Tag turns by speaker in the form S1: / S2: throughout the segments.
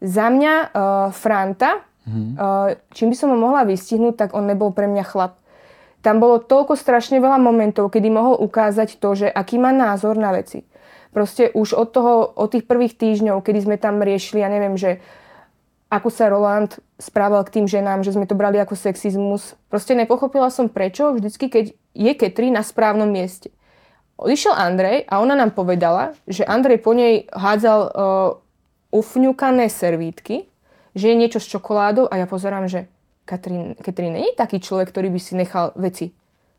S1: Za mňa uh, Franta, mm-hmm. uh, čím by som ho mohla vystihnúť, tak on nebol pre mňa chlap. Tam bolo toľko strašne veľa momentov, kedy mohol ukázať to, že aký má názor na veci. Proste už od, toho, od tých prvých týždňov, kedy sme tam riešili, ja neviem, že ako sa Roland správal k tým ženám, že sme to brali ako sexizmus. Proste nepochopila som prečo, vždycky keď je Ketri na správnom mieste. Odišiel Andrej a ona nám povedala, že Andrej po nej hádzal uh, ufňukané servítky, že je niečo s čokoládou a ja pozerám, že Katrin, Katrin nie je taký človek, ktorý by si nechal veci.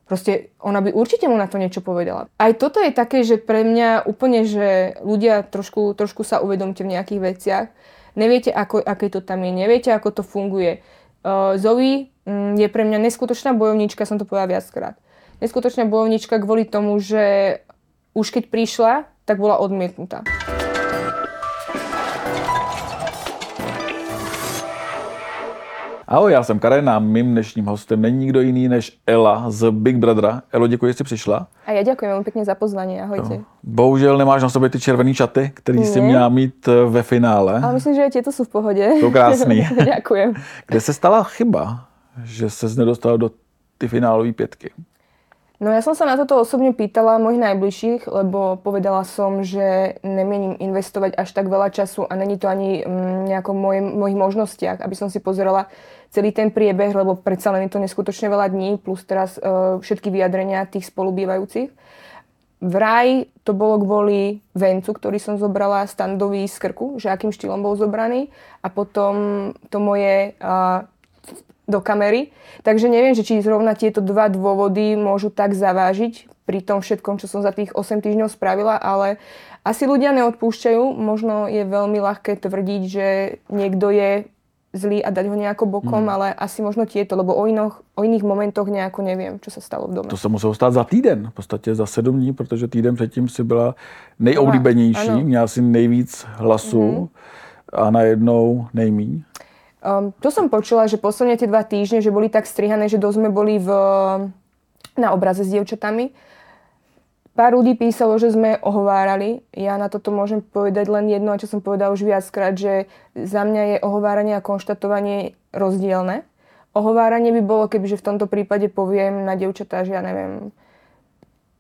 S1: Proste ona by určite mu na to niečo povedala. Aj toto je také, že pre mňa úplne, že ľudia trošku, trošku sa uvedomte v nejakých veciach. Neviete, ako, aké to tam je, neviete, ako to funguje. Uh, Zoe mm, je pre mňa neskutočná bojovníčka, som to povedala viackrát. Neskutočná bojovníčka kvôli tomu, že už keď prišla, tak bola odmietnutá.
S2: Ahoj, já jsem Karen a mým dnešním hostem není nikdo jiný než Ela z Big Brothera. Elo, děkuji, že jsi přišla.
S1: A já děkuji velmi pěkně za pozvání, ahojte. No.
S2: Bohužel nemáš na sobě ty červené čaty, které jsi měla mít eh, ve finále.
S1: Ale myslím, že to jsou v pohodě.
S2: To krásný.
S1: Děkuji.
S2: Kde se stala chyba, že se nedostal do ty finálové pětky?
S1: No ja som sa na toto osobne pýtala mojich najbližších, lebo povedala som, že nemienim investovať až tak veľa času a není to ani mm, nejako v mojich možnostiach, aby som si pozerala celý ten priebeh, lebo predsa len je to neskutočne veľa dní, plus teraz uh, všetky vyjadrenia tých spolubývajúcich. Vraj to bolo kvôli vencu, ktorý som zobrala standový z krku, že akým štýlom bol zobraný a potom to moje uh, do kamery. Takže neviem, že či zrovna tieto dva dôvody môžu tak zavážiť pri tom všetkom, čo som za tých 8 týždňov spravila, ale asi ľudia neodpúšťajú. Možno je veľmi ľahké tvrdiť, že niekto je zlý a dať ho nejako bokom, hmm. ale asi možno tieto, lebo o, inoch, o iných momentoch nejako neviem, čo sa stalo v dome.
S2: To se muselo stát za týden, v podstatě za sedm dní, protože týden předtím si byla nejoblíbenější, měla si nejvíc hlasů hmm. a najednou nejmíň.
S1: Um, to som počula, že posledne tie dva týždne, že boli tak strihané, že dosť sme boli v, na obraze s dievčatami. Pár ľudí písalo, že sme ohovárali. Ja na toto môžem povedať len jedno, čo som povedal už viackrát, že za mňa je ohováranie a konštatovanie rozdielne. Ohováranie by bolo, kebyže v tomto prípade poviem na dievčatá, že ja neviem,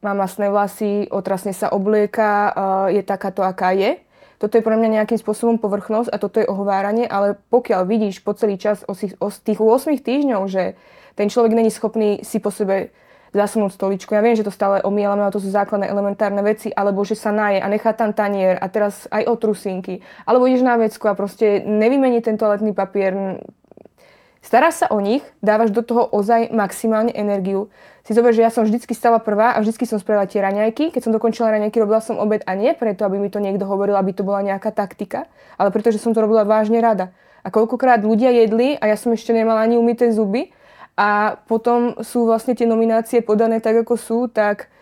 S1: má masné vlasy, otrasne sa oblieka, je takáto, aká je toto je pre mňa nejakým spôsobom povrchnosť a toto je ohováranie, ale pokiaľ vidíš po celý čas o tých 8 týždňov, že ten človek není schopný si po sebe zasunúť stoličku. Ja viem, že to stále omielame, ale to sú základné elementárne veci, alebo že sa naje a nechá tam tanier a teraz aj o trusinky. Alebo ideš na vecku a proste nevymení ten toaletný papier, Staráš sa o nich, dávaš do toho ozaj maximálne energiu. Si zober, že ja som vždycky stala prvá a vždycky som spravila tie raňajky. Keď som dokončila raňajky, robila som obed a nie preto, aby mi to niekto hovoril, aby to bola nejaká taktika, ale preto, že som to robila vážne rada. A koľkokrát ľudia jedli a ja som ešte nemala ani umyté zuby a potom sú vlastne tie nominácie podané tak, ako sú, tak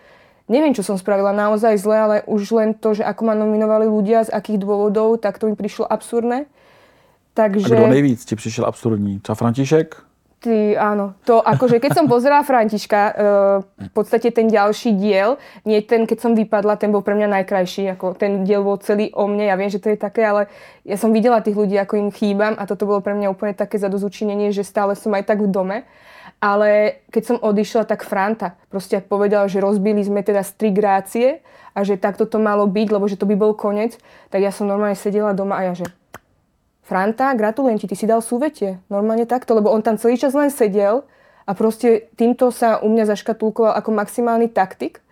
S1: neviem, čo som spravila naozaj zle, ale už len to, že ako ma nominovali ľudia, z akých dôvodov, tak to mi prišlo absurdné.
S2: Takže... A kdo nejvíc ti přišel absurdní? Třeba František?
S1: Ty, áno. To akože, keď som pozerala Františka, uh, v podstate ten ďalší diel, nie ten, keď som vypadla, ten bol pre mňa najkrajší. Ako ten diel bol celý o mne, ja viem, že to je také, ale ja som videla tých ľudí, ako im chýbam a toto bolo pre mňa úplne také zadozučinenie, že stále som aj tak v dome. Ale keď som odišla, tak Franta proste povedal, že rozbili sme teda strigrácie a že takto to malo byť, lebo že to by bol koniec, tak ja som normálne sedela doma a ja že Franta, gratulujem ti, ty si dal súvetie. Normálne takto, lebo on tam celý čas len sedel a proste týmto sa u mňa zaškatulkoval ako maximálny taktik.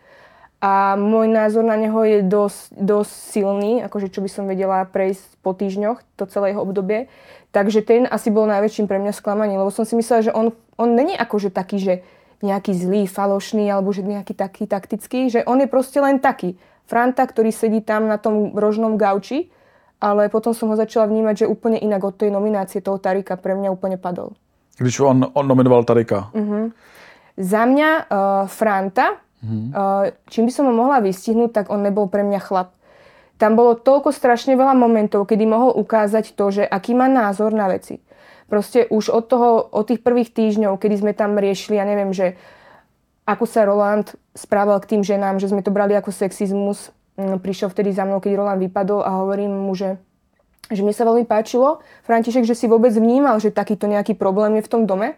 S1: A môj názor na neho je dosť, dosť silný, akože čo by som vedela prejsť po týždňoch, to celé jeho obdobie. Takže ten asi bol najväčším pre mňa sklamaním, lebo som si myslela, že on, on není akože taký, že nejaký zlý, falošný alebo že nejaký taký taktický, že on je proste len taký. Franta, ktorý sedí tam na tom rožnom gauči ale potom som ho začala vnímať, že úplne inak od tej nominácie toho Tarika pre mňa úplne padol.
S2: Když on, on nominoval Tarika?
S1: Uh-huh. Za mňa uh, Franta, uh-huh. uh, čím by som ho mohla vystihnúť, tak on nebol pre mňa chlap. Tam bolo toľko strašne veľa momentov, kedy mohol ukázať to, že aký má názor na veci. Proste už od, toho, od tých prvých týždňov, kedy sme tam riešili, ja neviem, že ako sa Roland správal k tým ženám, že sme to brali ako sexizmus, prišiel vtedy za mnou, keď Roland vypadol a hovorím mu, že že mne sa veľmi páčilo, František, že si vôbec vnímal, že takýto nejaký problém je v tom dome.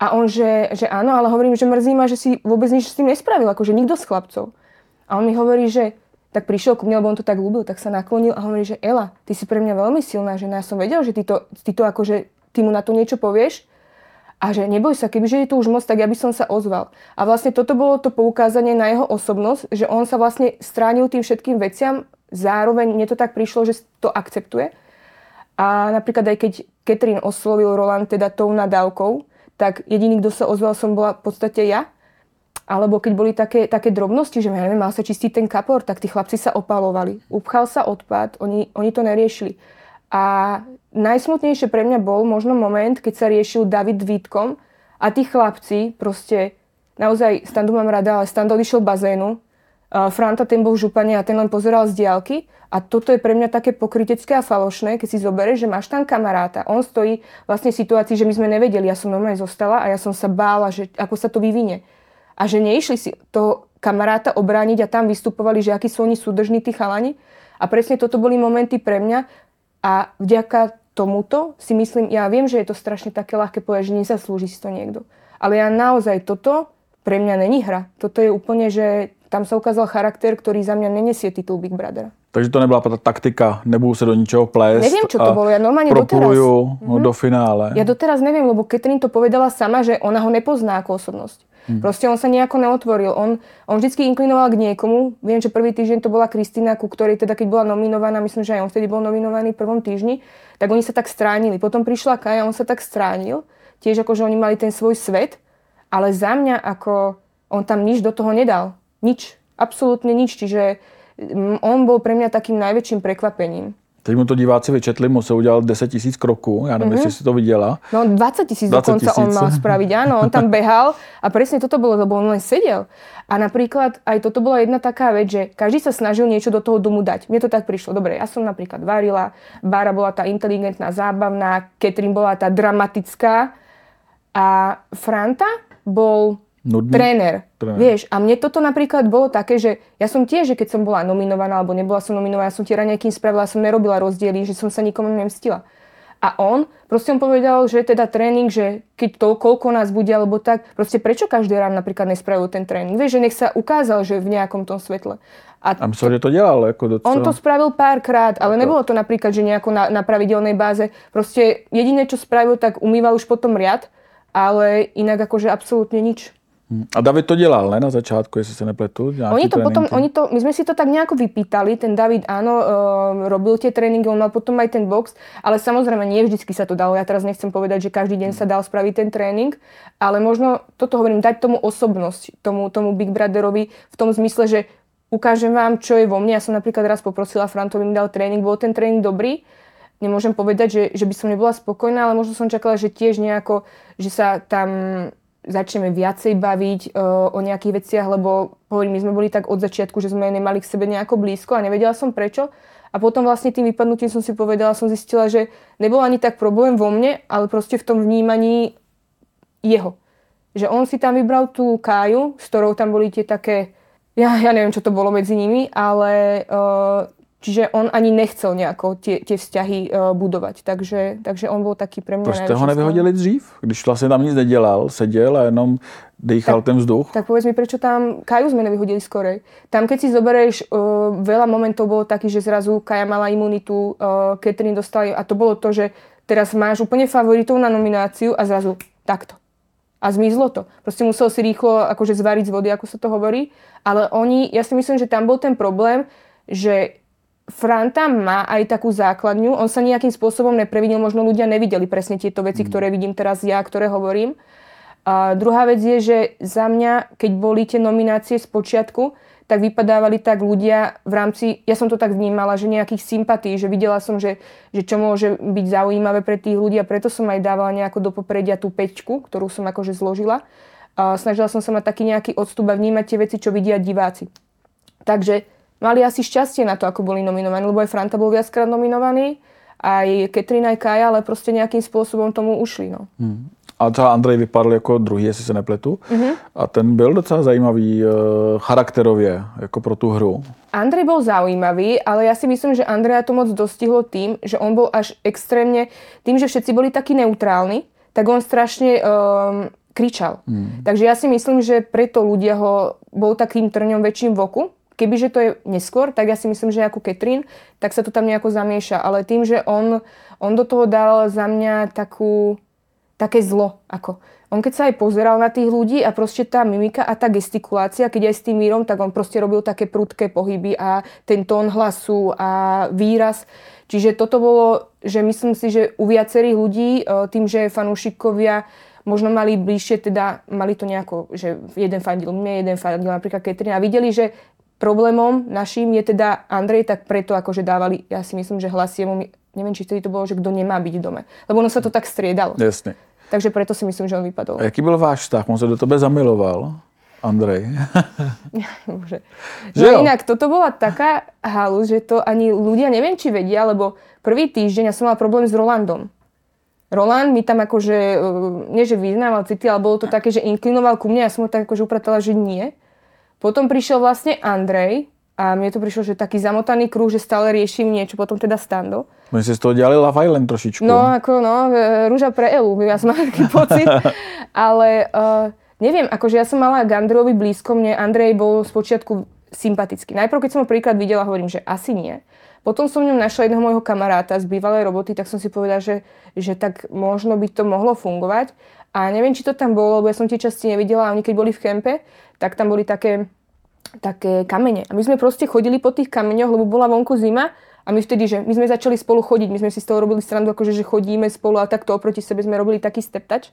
S1: A on, že, že áno, ale hovorím, že mrzí ma, že si vôbec nič s tým nespravil, akože nikto z chlapcov. A on mi hovorí, že tak prišiel ku mne, lebo on to tak ľúbil, tak sa naklonil a hovorí, že Ela, ty si pre mňa veľmi silná žena. Ja som vedel, že ty to, ty to akože, ty mu na to niečo povieš a že neboj sa, kebyže je to už moc, tak ja by som sa ozval. A vlastne toto bolo to poukázanie na jeho osobnosť, že on sa vlastne stránil tým všetkým veciam, zároveň mne to tak prišlo, že to akceptuje. A napríklad aj keď Katrin oslovil Roland teda tou nadávkou, tak jediný, kto sa ozval, som bola v podstate ja. Alebo keď boli také, také drobnosti, že ja neviem, mal sa čistiť ten kapor, tak tí chlapci sa opalovali. Upchal sa odpad, oni, oni to neriešili. A najsmutnejšie pre mňa bol možno moment, keď sa riešil David Vítkom a tí chlapci proste, naozaj Standu mám rada, ale Stando odišiel bazénu, Franta ten bol v župane a ten len pozeral z diálky a toto je pre mňa také pokrytecké a falošné, keď si zoberieš, že máš tam kamaráta. On stojí vlastne v situácii, že my sme nevedeli, ja som normálne zostala a ja som sa bála, že ako sa to vyvinie a že neišli si toho kamaráta obrániť a tam vystupovali, že akí sú oni súdržní tí chalani. A presne toto boli momenty pre mňa a vďaka tomuto si myslím, ja viem, že je to strašne také ľahké povedať, že nezaslúži si to niekto. Ale ja naozaj toto pre mňa není hra. Toto je úplne, že tam sa ukázal charakter, ktorý za mňa nenesie titul Big Brother.
S2: Takže to nebyla ta taktika, nebudu se do ničeho plést.
S1: Neviem, čo to bolo, ja normálne
S2: doteraz. Mm-hmm. do finále.
S1: Ja doteraz neviem, lebo Catherine to povedala sama, že ona ho nepozná ako osobnosť. Hmm. Proste on sa nejako neotvoril. On, on vždy inklinoval k niekomu. Viem, že prvý týždeň to bola Kristina, ku ktorej teda keď bola nominovaná, myslím, že aj on vtedy bol nominovaný v prvom týždni, tak oni sa tak stránili. Potom prišla Kaja, on sa tak stránil. Tiež ako, že oni mali ten svoj svet. Ale za mňa ako on tam nič do toho nedal. Nič. Absolútne nič. Čiže on bol pre mňa takým najväčším prekvapením.
S2: Teď mu to diváci vyčetli, mu se udělal 10 tisíc kroků, já nevím, mm-hmm. jestli si to viděla.
S1: No 20 tisíc dokonca on mal spraviť, áno, on tam behal a presne toto bolo, lebo on len sedel. A napríklad aj toto bola jedna taká vec, že každý sa snažil niečo do toho domu dať. Mne to tak prišlo. Dobre, ja som napríklad varila, Bára bola tá inteligentná, zábavná, Katrin bola tá dramatická a Franta bol Nudný. Tréner. Tréner. Vieš, a mne toto napríklad bolo také, že ja som tiež, že keď som bola nominovaná alebo nebola som nominovaná, ja som tie raňajky spravila, som nerobila rozdiely, že som sa nikomu nemstila. A on, proste on povedal, že teda tréning, že keď to, koľko nás bude, alebo tak, proste prečo každý ráno napríklad nespravil ten tréning? Vieš, že nech sa ukázal, že v nejakom tom svetle.
S2: A, a myslím, že to delal. Ako docela...
S1: On to spravil párkrát, ale nebolo to napríklad, že nejako na, na pravidelnej báze. Proste jediné, čo spravil, tak umýval už potom riad, ale inak akože absolútne nič.
S2: A David to dělal, ne, na začátku, jestli se nepletu?
S1: Oni to potom, oni to, my sme si to tak nejako vypýtali, ten David áno, uh, robil tie tréningy, on mal potom aj ten box, ale samozrejme nie vždycky sa to dalo. Ja teraz nechcem povedať, že každý deň sa dal spraviť ten tréning, ale možno toto hovorím, dať tomu osobnosť, tomu, tomu Big Brotherovi v tom zmysle, že ukážem vám, čo je vo mne. Ja som napríklad raz poprosila Frantovi, mi dal tréning, bol ten tréning dobrý, nemôžem povedať, že, že by som nebola spokojná, ale možno som čakala, že tiež nejako, že sa tam začneme viacej baviť uh, o nejakých veciach, lebo hovorím, my sme boli tak od začiatku, že sme nemali k sebe nejako blízko a nevedela som prečo. A potom vlastne tým vypadnutím som si povedala, som zistila, že nebol ani tak problém vo mne, ale proste v tom vnímaní jeho. Že on si tam vybral tú Káju, s ktorou tam boli tie také, ja, ja neviem, čo to bolo medzi nimi, ale uh, Čiže on ani nechcel nejako tie, tie vzťahy uh, budovať. Takže, takže on bol taký pre mňa
S2: Proč jste ho nevyhodili dřív? Když vlastně tam nic nedělal, seděl a jenom dýchal tak, ten vzduch?
S1: Tak povedz mi, prečo tam Kaju sme nevyhodili skorej. Tam, keď si zoberieš, uh, veľa momentov bolo taký, že zrazu Kaja mala imunitu, uh, Catherine dostali a to bolo to, že teraz máš úplne favoritov na nomináciu a zrazu takto. A zmizlo to. Proste musel si rýchlo akože zvariť z vody, ako sa to hovorí. Ale oni, ja si myslím, že tam bol ten problém, že Franta má aj takú základňu, on sa nejakým spôsobom neprevidil, možno ľudia nevideli presne tieto veci, mm. ktoré vidím teraz ja, ktoré hovorím. A druhá vec je, že za mňa, keď boli tie nominácie z počiatku, tak vypadávali tak ľudia v rámci, ja som to tak vnímala, že nejakých sympatí, že videla som, že, že čo môže byť zaujímavé pre tých ľudí a preto som aj dávala nejako do popredia tú peťku, ktorú som akože zložila. A snažila som sa mať taký nejaký odstup a vnímať tie veci, čo vidia diváci. Takže mali asi šťastie na to, ako boli nominovaní, lebo aj Franta bol viackrát nominovaný, aj Katrin, aj Kaja, ale proste nejakým spôsobom tomu ušli. No. Hmm.
S2: A třeba Andrej vypadl jako druhý, jestli se nepletu. Mm-hmm. A ten byl docela zajímavý uh, charakterově, jako pro tu hru.
S1: Andrej bol zaujímavý, ale ja si myslím, že Andreja to moc dostihlo tým, že on bol až extrémne, tým, že všetci boli takí neutrálni, tak on strašne um, kričal. Mm. Takže ja si myslím, že preto ľudia ho bol takým trňom väčším v oku. Kebyže to je neskôr, tak ja si myslím, že ako Catherine, tak sa to tam nejako zamieša. Ale tým, že on, on do toho dal za mňa takú, také zlo. Ako on keď sa aj pozeral na tých ľudí a proste tá mimika a tá gestikulácia, keď aj s tým mírom, tak on proste robil také prudké pohyby a ten tón hlasu a výraz. Čiže toto bolo, že myslím si, že u viacerých ľudí, e, tým, že fanúšikovia možno mali bližšie, teda mali to nejako, že jeden fandil mne, jeden fandil napríklad Katrina a videli, že problémom našim je teda Andrej, tak preto akože dávali, ja si myslím, že hlas jemu, neviem, či vtedy to bolo, že kto nemá byť v dome. Lebo ono sa to tak striedalo.
S2: Jasne.
S1: Takže preto si myslím, že on vypadol.
S2: A jaký byl váš vztah? On se do tebe zamiloval? Andrej.
S1: Bože. No že inak, toto bola taká halus, že to ani ľudia neviem, či vedia, lebo prvý týždeň ja som mala problém s Rolandom. Roland mi tam akože, e, nie že vyznával city, ale bolo to také, že inklinoval ku mne a ja som ho tak akože upratala, že nie. Potom prišiel vlastne Andrej a mne to prišlo, že taký zamotaný kruh, že stále riešim niečo, potom teda Stando.
S2: My si z toho ďali Love Island trošičku.
S1: No, ako no, e, rúža pre Elu, ja som mala taký pocit. Ale uh, neviem, akože ja som mala Gandrovi blízko, mne Andrej bol spočiatku sympatický. Najprv, keď som ho príklad videla, hovorím, že asi nie. Potom som v ňom našla jedného môjho kamaráta z bývalej roboty, tak som si povedala, že, že tak možno by to mohlo fungovať. A neviem, či to tam bolo, lebo ja som tie časti nevidela a oni keď boli v kempe, tak tam boli také, také kamene. A my sme proste chodili po tých kameňoch, lebo bola vonku zima a my vtedy, že my sme začali spolu chodiť, my sme si z toho robili strandu, akože, že chodíme spolu a takto oproti sebe sme robili taký steptač.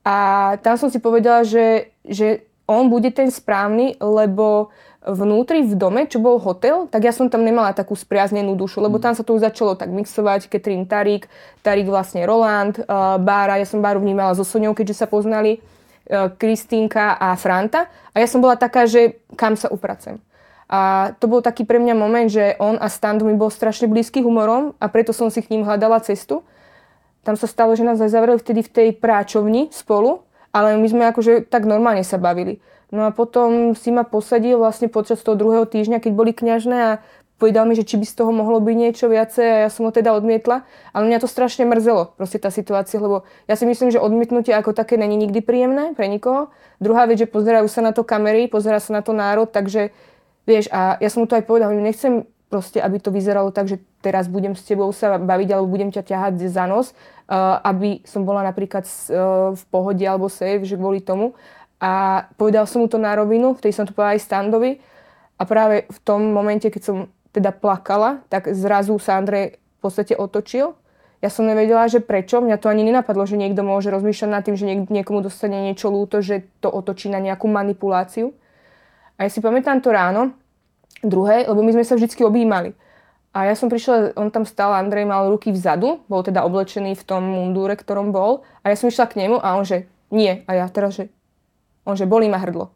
S1: A tam som si povedala, že, že on bude ten správny, lebo vnútri v dome, čo bol hotel, tak ja som tam nemala takú spriaznenú dušu, lebo tam sa to už začalo tak mixovať, Katrin Tarik, Tarik vlastne Roland, uh, Bára, ja som Báru vnímala so Soňou, keďže sa poznali, Kristínka a Franta. A ja som bola taká, že kam sa upracem. A to bol taký pre mňa moment, že on a Standu mi bol strašne blízky humorom a preto som si k ním hľadala cestu. Tam sa stalo, že nás aj zavreli vtedy v tej práčovni spolu, ale my sme akože tak normálne sa bavili. No a potom si ma posadil vlastne počas toho druhého týždňa, keď boli kňažné a povedal mi, že či by z toho mohlo byť niečo viacej a ja som ho teda odmietla. Ale mňa to strašne mrzelo, proste tá situácia, lebo ja si myslím, že odmietnutie ako také není nikdy príjemné pre nikoho. Druhá vec, že pozerajú sa na to kamery, pozera sa na to národ, takže Vieš, a ja som mu to aj povedal, že nechcem proste, aby to vyzeralo tak, že teraz budem s tebou sa baviť alebo budem ťa ťahať za nos, uh, aby som bola napríklad uh, v pohode alebo safe, že kvôli tomu. A povedal som mu to na rovinu, vtedy som to povedala aj Standovi. A práve v tom momente, keď som teda plakala, tak zrazu sa Andrej v podstate otočil. Ja som nevedela, že prečo. Mňa to ani nenapadlo, že niekto môže rozmýšľať nad tým, že niek- niekomu dostane niečo lúto, že to otočí na nejakú manipuláciu. A ja si pamätám to ráno, druhé, lebo my sme sa vždy objímali. A ja som prišla, on tam stál, Andrej mal ruky vzadu, bol teda oblečený v tom mundúre, ktorom bol. A ja som išla k nemu a on že nie. A ja teraz, že on že bolí ma hrdlo.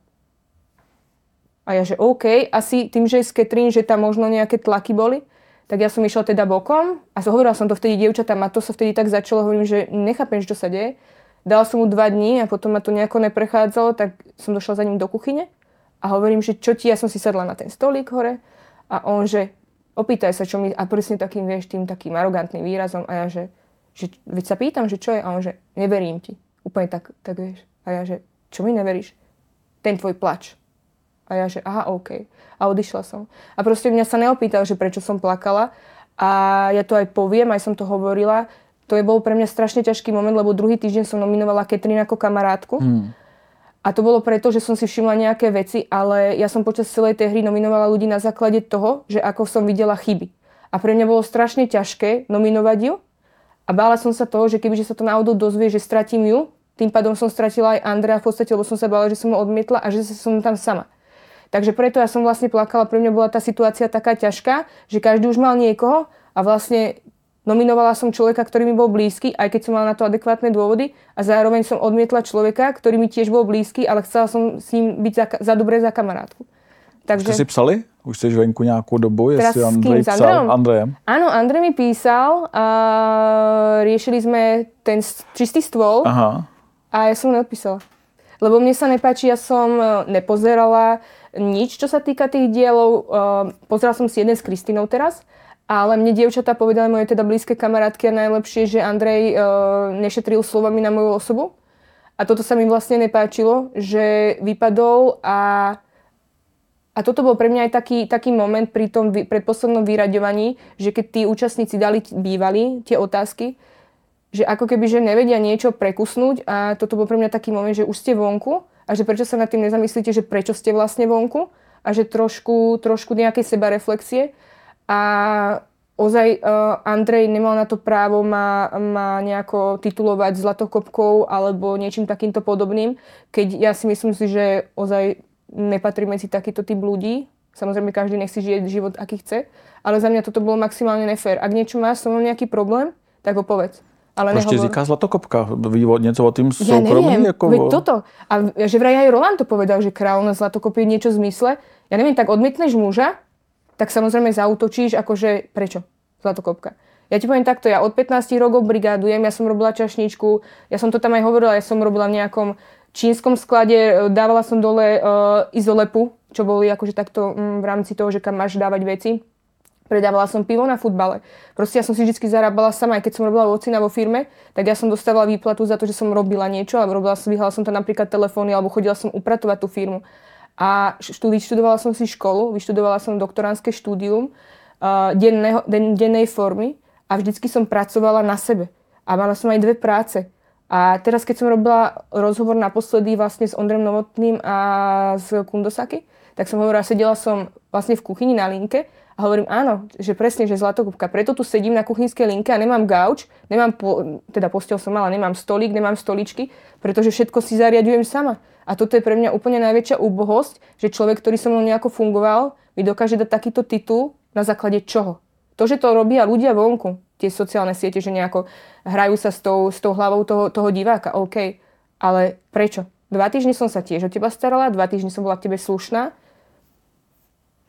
S1: A ja že OK, asi tým, že je z Catherine, že tam možno nejaké tlaky boli, tak ja som išla teda bokom a hovorila som to vtedy dievčatám a to sa vtedy tak začalo, hovorím, že nechápem, čo sa deje. Dala som mu dva dní a potom ma to nejako neprechádzalo, tak som došla za ním do kuchyne a hovorím, že čo ti, ja som si sadla na ten stolík hore a on, že opýtaj sa, čo mi, a presne takým, vieš, tým takým arogantným výrazom a ja, že, že veď sa pýtam, že čo je a on, že neverím ti. Úplne tak, tak vieš. A ja, že čo mi neveríš? Ten tvoj plač. A ja, že aha, OK. A odišla som. A proste mňa sa neopýtal, že prečo som plakala. A ja to aj poviem, aj som to hovorila. To je bol pre mňa strašne ťažký moment, lebo druhý týždeň som nominovala Ketrin ako kamarátku. Hmm. A to bolo preto, že som si všimla nejaké veci, ale ja som počas celej tej hry nominovala ľudí na základe toho, že ako som videla chyby. A pre mňa bolo strašne ťažké nominovať ju. A bála som sa toho, že kebyže sa to náhodou dozvie, že stratím ju, tým pádom som stratila aj Andrea v podstate, lebo som sa bála, že som ho odmietla a že som tam sama. Takže preto ja som vlastne plakala, pre mňa bola tá situácia taká ťažká, že každý už mal niekoho a vlastne Nominovala som človeka, ktorý mi bol blízky, aj keď som mala na to adekvátne dôvody a zároveň som odmietla človeka, ktorý mi tiež bol blízky, ale chcela som s ním byť za, za dobré za kamarátku.
S2: Takže... Ste si psali? Už jsi venku nějakou dobu,
S1: jestli Teraz Andrej s psal? Andrejem? Áno, Andrej mi písal a riešili sme ten čistý stôl. Aha. a ja som neodpísala. Lebo mne sa nepáči, ja som e, nepozerala nič, čo sa týka tých dielov. E, pozerala som si jeden s Kristinou teraz, ale mne dievčatá povedali moje teda blízke kamarátky a najlepšie, že Andrej uh, nešetril slovami na moju osobu. A toto sa mi vlastne nepáčilo, že vypadol a, a toto bol pre mňa aj taký, taký moment pri tom predposlednom vyraďovaní, že keď tí účastníci dali bývali tie otázky, že ako keby, že nevedia niečo prekusnúť a toto bol pre mňa taký moment, že už ste vonku a že prečo sa nad tým nezamyslíte, že prečo ste vlastne vonku a že trošku, trošku nejakej sebareflexie a ozaj uh, Andrej nemal na to právo ma, ma nejako titulovať zlatokopkou alebo niečím takýmto podobným, keď ja si myslím si, že ozaj nepatrí medzi takýto typ ľudí. Samozrejme, každý nech si život, aký chce. Ale za mňa toto bolo maximálne nefér. Ak niečo máš, som nejaký problém, tak ho povedz.
S2: Ale Proč nehovor... říká Zlatokopka? Něco o tým ja
S1: neviem, jako... veď toto. A že vraj aj Roland to povedal, že kráľovna Zlatokopy je niečo v zmysle. Ja neviem, tak odmietneš muža, tak samozrejme zautočíš, akože prečo? Zlatokopka. Ja ti poviem takto, ja od 15 rokov brigádujem, ja som robila čašničku, ja som to tam aj hovorila, ja som robila v nejakom čínskom sklade, dávala som dole uh, izolepu, čo boli akože takto um, v rámci toho, že kam máš dávať veci Predávala som pivo na futbale. Proste ja som si vždy zarábala sama, aj keď som robila ocina vo firme, tak ja som dostávala výplatu za to, že som robila niečo a robila, vyhala som to napríklad telefóny alebo chodila som upratovať tú firmu. A štúdi, študovala som si školu, vyštudovala som doktoránske štúdium uh, denného, den, dennej formy a vždycky som pracovala na sebe. A mala som aj dve práce. A teraz, keď som robila rozhovor naposledy vlastne s Ondrem Novotným a s Kundosaki, tak som hovorila, sedela som vlastne v kuchyni na linke a hovorím, áno, že presne, že zlatokúpka. Preto tu sedím na kuchynskej linke a nemám gauč, nemám, po, teda postel som mala, nemám stolík, nemám stoličky, pretože všetko si zariadujem sama. A toto je pre mňa úplne najväčšia úbohosť, že človek, ktorý so mnou nejako fungoval, mi dokáže dať takýto titul na základe čoho. To, že to robia ľudia vonku, tie sociálne siete, že nejako hrajú sa s tou, s tou hlavou toho, toho diváka, OK. Ale prečo? Dva týždne som sa tiež o teba starala, dva týždne som bola k tebe slušná,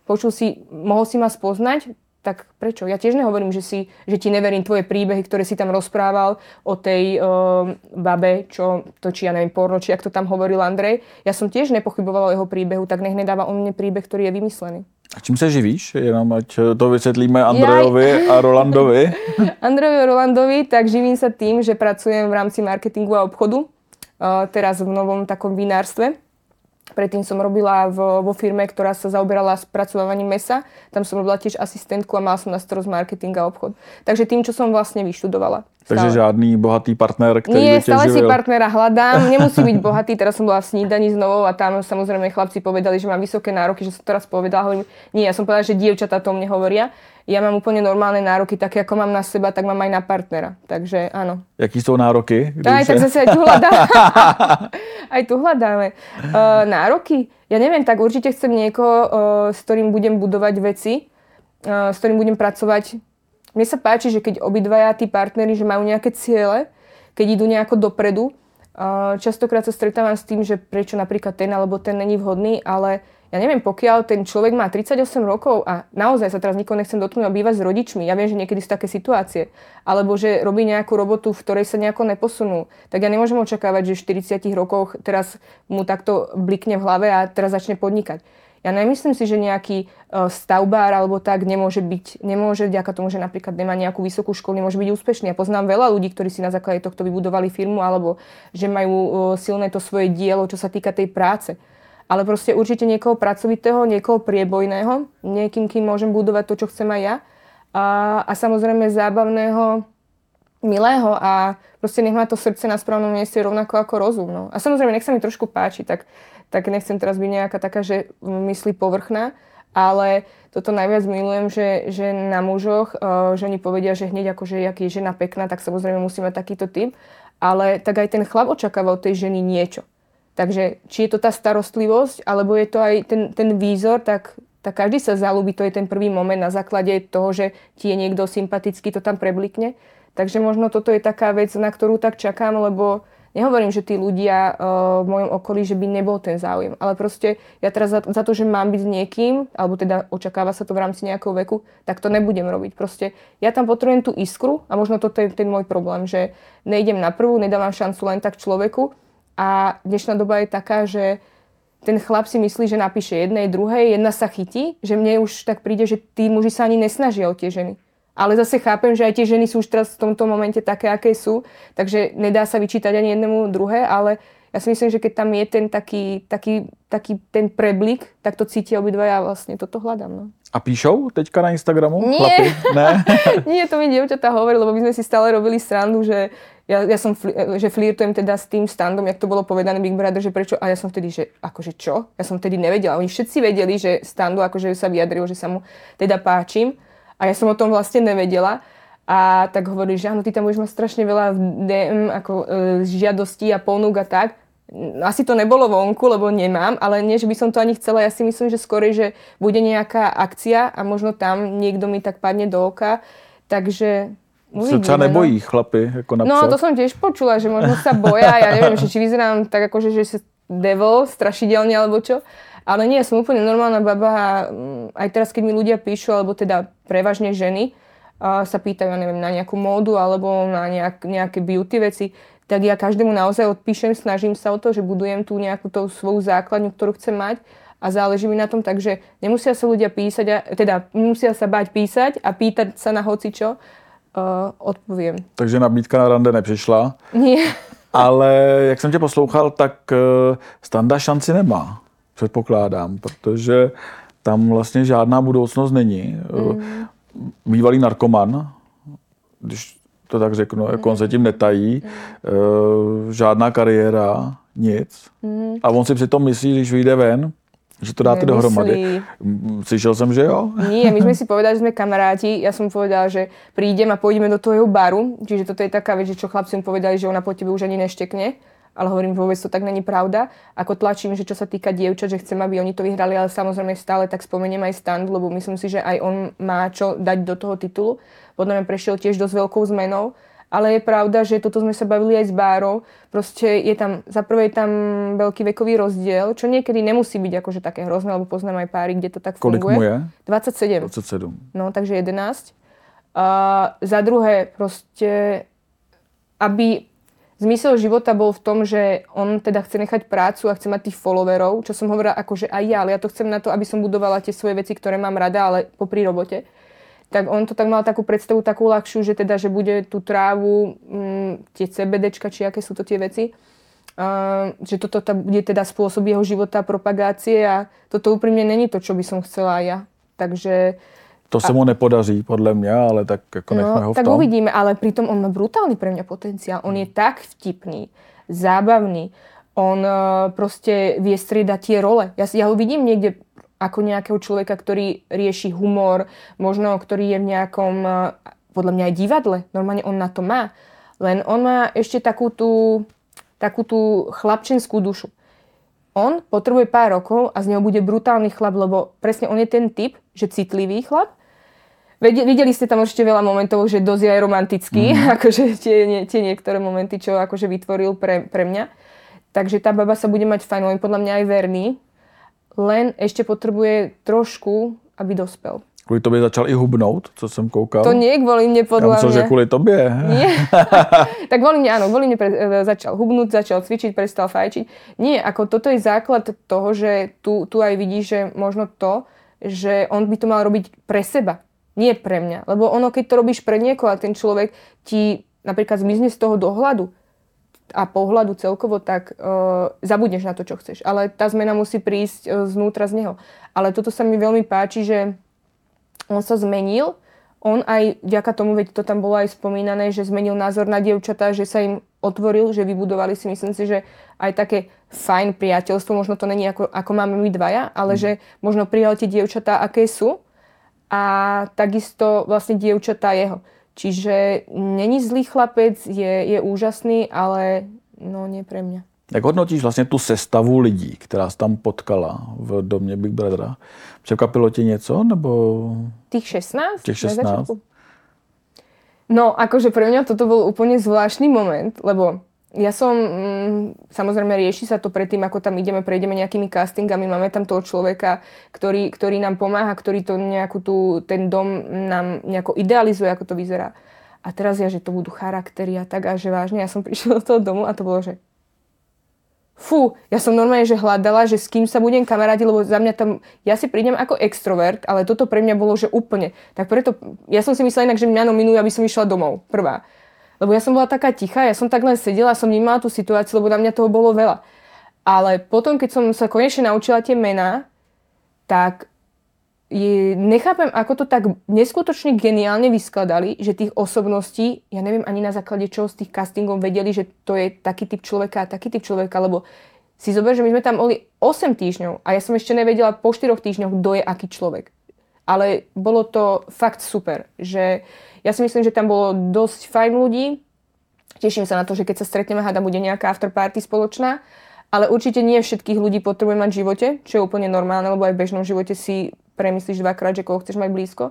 S1: počul si, mohol si ma spoznať, tak prečo? Ja tiež nehovorím, že, si, že ti neverím tvoje príbehy, ktoré si tam rozprával o tej uh, babe, čo točí, ja neviem, porno, či ak to tam hovoril Andrej. Ja som tiež nepochybovala o jeho príbehu, tak nech nedáva o mne príbeh, ktorý je vymyslený.
S2: A čím sa živíš? Jenom ať to vysvetlíme Andrejovi a Rolandovi.
S1: Andrejovi a Rolandovi, tak živím sa tým, že pracujem v rámci marketingu a obchodu. Uh, teraz v novom takom vinárstve Predtým som robila v, vo firme, ktorá sa zaoberala spracovávaním mesa. Tam som robila tiež asistentku a mala som na starosť marketing a obchod. Takže tým, čo som vlastne vyštudovala.
S2: Takže stále. žádný bohatý partner, ktorý
S1: Nie,
S2: by stále
S1: živil. si partnera hľadám. Nemusí byť bohatý. Teraz som bola v snídaní s novou a tam samozrejme chlapci povedali, že mám vysoké nároky, že som teraz povedala. Hovorím, nie, ja som povedala, že dievčatá to mne hovoria ja mám úplne normálne nároky, také ako mám na seba, tak mám aj na partnera. Takže áno.
S2: Jaký sú nároky?
S1: Aj, tak zase aj tu hľadáme. aj tu hľadáme. Uh, nároky? Ja neviem, tak určite chcem niekoho, uh, s ktorým budem budovať veci, uh, s ktorým budem pracovať. Mne sa páči, že keď obidvaja tí partnery, že majú nejaké ciele, keď idú nejako dopredu, častokrát sa stretávam s tým, že prečo napríklad ten alebo ten není vhodný, ale ja neviem, pokiaľ ten človek má 38 rokov a naozaj sa teraz nikoho nechcem dotknúť a bývať s rodičmi, ja viem, že niekedy sú také situácie, alebo že robí nejakú robotu, v ktorej sa nejako neposunú, tak ja nemôžem očakávať, že v 40 rokoch teraz mu takto blikne v hlave a teraz začne podnikať. Ja nemyslím si, že nejaký e, stavbár alebo tak nemôže byť, nemôže vďaka tomu, že napríklad nemá nejakú vysokú školu, nemôže byť úspešný. Ja poznám veľa ľudí, ktorí si na základe tohto vybudovali firmu alebo že majú e, silné to svoje dielo, čo sa týka tej práce ale proste určite niekoho pracovitého, niekoho priebojného, niekým, kým môžem budovať to, čo chcem aj ja. A, a samozrejme zábavného, milého a proste nech má to srdce na správnom mieste rovnako ako rozum. No. A samozrejme, nech sa mi trošku páči, tak, tak nechcem teraz byť nejaká taká, že myslí povrchná, ale toto najviac milujem, že, že na mužoch, uh, že oni povedia, že hneď akože, aký je žena pekná, tak samozrejme musí mať takýto typ, ale tak aj ten chlap očakáva od tej ženy niečo. Takže či je to tá starostlivosť, alebo je to aj ten, ten výzor, tak, tak každý sa zalúbi, to je ten prvý moment na základe toho, že ti je niekto sympatický, to tam preblikne. Takže možno toto je taká vec, na ktorú tak čakám, lebo nehovorím, že tí ľudia uh, v mojom okolí, že by nebol ten záujem, ale proste ja teraz za, za to, že mám byť s niekým, alebo teda očakáva sa to v rámci nejakého veku, tak to nebudem robiť. Proste ja tam potrebujem tú iskru a možno toto je ten môj problém, že nejdem na prvú, nedávam šancu len tak človeku, A dnešná doba je taká, že ten chlap si myslí, že napíše jednej, druhej, jedna sa chytí, že mne už tak príde, že tí muži sa ani nesnažia o tie ženy. Ale zase chápem, že aj tie ženy sú už teraz v tomto momente také, aké sú, takže nedá sa vyčítať ani jednému druhé, ale ja si myslím, že keď tam je ten taký, taký, taký ten preblik, tak to cítia obidvaja a vlastne toto hľadám. No.
S2: A píšou teďka na Instagramu?
S1: Nie.
S2: Ne?
S1: Nie, to mi dievčatá hovorí, lebo my sme si stále robili srandu, že ja, ja som, že flirtujem teda s tým standom, jak to bolo povedané Big Brother, že prečo, a ja som vtedy, že akože čo? Ja som vtedy nevedela. Oni všetci vedeli, že standu akože sa vyjadril, že sa mu teda páčim. A ja som o tom vlastne nevedela. A tak hovorí, že áno, ty tam budeš mať strašne veľa DM, ako e, žiadostí a ponúk a tak asi to nebolo vonku, lebo nemám, ale nie, že by som to ani chcela. Ja si myslím, že skôr, že bude nejaká akcia a možno tam niekto mi tak padne do oka. Takže
S2: Uvidíme, sa nebojí no. chlapy ako napsat.
S1: No to som tiež počula, že možno sa boja. Ja neviem, že či vyzerám tak akože, že si devil, strašidelne alebo čo. Ale nie, som úplne normálna baba a mm, aj teraz, keď mi ľudia píšu, alebo teda prevažne ženy, sa pýtajú, ja neviem, na nejakú módu alebo na nejak, nejaké beauty veci, tak ja každému naozaj odpíšem, snažím sa o to, že budujem tú nejakú tú svoju základňu, ktorú chcem mať a záleží mi na tom, takže nemusia sa ľudia písať, a, teda nemusia sa bať písať a pýtať sa na hoci čo, uh, odpoviem.
S2: Takže nabídka na rande nepřišla?
S1: Nie.
S2: Ale jak jsem tě poslouchal, tak uh, Standa šanci nemá, předpokládám, protože tam vlastně žádná budoucnost není. Mm. Bývalý narkoman, když to tak řeknu, jako on se tím netají, mm. žádná kariéra, nic. Mm. A on si přitom myslí, když vyjde ven, že to dáte Nemyslí. dohromady. Slyšel jsem, že jo?
S1: Nie, my sme si povedali, že sme kamaráti. Ja som povedala, že prídem a pôjdeme do toho baru. Čiže toto je taká vec, že čo chlapci mu povedali, že ona po tebe už ani neštekne. Ale hovorím, vôbec to tak není pravda. Ako tlačím, že čo sa týka dievčat, že chcem, aby oni to vyhrali, ale samozrejme stále tak spomeniem aj stand, lebo myslím si, že aj on má čo dať do toho titulu podľa mňa prešiel tiež dosť veľkou zmenou. Ale je pravda, že toto sme sa bavili aj s Bárou. Proste je tam, za prvé je tam veľký vekový rozdiel, čo niekedy nemusí byť akože také hrozné, lebo poznám aj páry, kde to tak
S2: Kolik
S1: funguje.
S2: Kolik mu je?
S1: 27.
S2: 27.
S1: No, takže 11. A za druhé, proste, aby zmysel života bol v tom, že on teda chce nechať prácu a chce mať tých followerov, čo som hovorila akože aj ja, ale ja to chcem na to, aby som budovala tie svoje veci, ktoré mám rada, ale popri robote tak on to tak mal takú predstavu takú ľahšiu, že teda, že bude tú trávu, mm, tie CBDčka, či aké sú to tie veci, uh, že toto tá, bude teda spôsob jeho života, propagácie a toto úprimne není to, čo by som chcela ja. Takže
S2: to sa mu nepodaří, podľa mňa, ale tak ako no, nechme ho v
S1: tak tom. uvidíme, ale pritom on má brutálny pre mňa potenciál. On je tak vtipný, zábavný, on uh, proste vie striedať tie role. Ja, ja ho vidím niekde ako nejakého človeka, ktorý rieši humor, možno ktorý je v nejakom, eh, podľa mňa aj divadle, normálne on na to má. Len on má ešte takú tú, takú tú chlapčenskú dušu. On potrebuje pár rokov a z neho bude brutálny chlap, lebo presne on je ten typ, že citlivý chlap. Videli ste tam ešte veľa momentov, že dosť aj romantický, mm. akože tie, nie, tie niektoré momenty, čo akože vytvoril pre, pre mňa. Takže tá baba sa bude mať fajn, on podľa mňa aj verný, len ešte potrebuje trošku, aby dospel.
S2: Kvůli tobě začal i hubnout, co jsem koukal.
S1: To nie kvôli mne, podľa
S2: ja myslel,
S1: mňa.
S2: že kvôli tobě.
S1: Nie. tak kvôli mne, áno, kvôli mne pre, e, začal hubnúť, začal cvičiť, prestal fajčiť. Nie, ako toto je základ toho, že tu, tu aj vidíš, že možno to, že on by to mal robiť pre seba, nie pre mňa. Lebo ono, keď to robíš pre niekoho a ten človek ti napríklad zmizne z toho dohľadu, a pohľadu celkovo, tak uh, zabudneš na to, čo chceš. Ale tá zmena musí prísť uh, znútra z neho. Ale toto sa mi veľmi páči, že on sa zmenil. On aj vďaka tomu, veď to tam bolo aj spomínané, že zmenil názor na dievčatá, že sa im otvoril, že vybudovali si, myslím si, že aj také fajn priateľstvo, možno to není ako, ako máme my dvaja, ale mm. že možno prijal tie dievčatá, aké sú a takisto vlastne dievčatá jeho. Čiže není zlý chlapec, je, je úžasný, ale no nie pre mňa.
S2: Jak hodnotíš vlastně tu sestavu lidí, která se tam potkala v domě Big Brothera? Překvapilo ti něco, nebo...
S1: Tých 16?
S2: Těch 16?
S1: No, akože pre mňa toto bol úplne zvláštny moment, lebo ja som, mm, samozrejme rieši sa to predtým, ako tam ideme, prejdeme nejakými castingami, máme tam toho človeka, ktorý, ktorý nám pomáha, ktorý to nejakú tú, ten dom nám nejako idealizuje, ako to vyzerá. A teraz ja, že to budú charaktery a tak, a že vážne, ja som prišla do toho domu a to bolo, že fú, ja som normálne, že hľadala, že s kým sa budem kamarádiť, lebo za mňa tam, ja si prídem ako extrovert, ale toto pre mňa bolo, že úplne. Tak preto, ja som si myslela inak, že mňa nominujú, aby som išla domov, prvá. Lebo ja som bola taká tichá, ja som tak len sedela, som vnímala tú situáciu, lebo na mňa toho bolo veľa. Ale potom, keď som sa konečne naučila tie mená, tak je, nechápem, ako to tak neskutočne geniálne vyskladali, že tých osobností, ja neviem ani na základe čoho z tých castingov vedeli, že to je taký typ človeka a taký typ človeka, lebo si zober, že my sme tam boli 8 týždňov a ja som ešte nevedela po 4 týždňoch, kto je aký človek. Ale bolo to fakt super, že ja si myslím, že tam bolo dosť fajn ľudí, teším sa na to, že keď sa stretneme, hada bude nejaká afterparty spoločná, ale určite nie všetkých ľudí potrebujem mať v živote, čo je úplne normálne, lebo aj v bežnom živote si premyslíš dvakrát, že koho chceš mať blízko.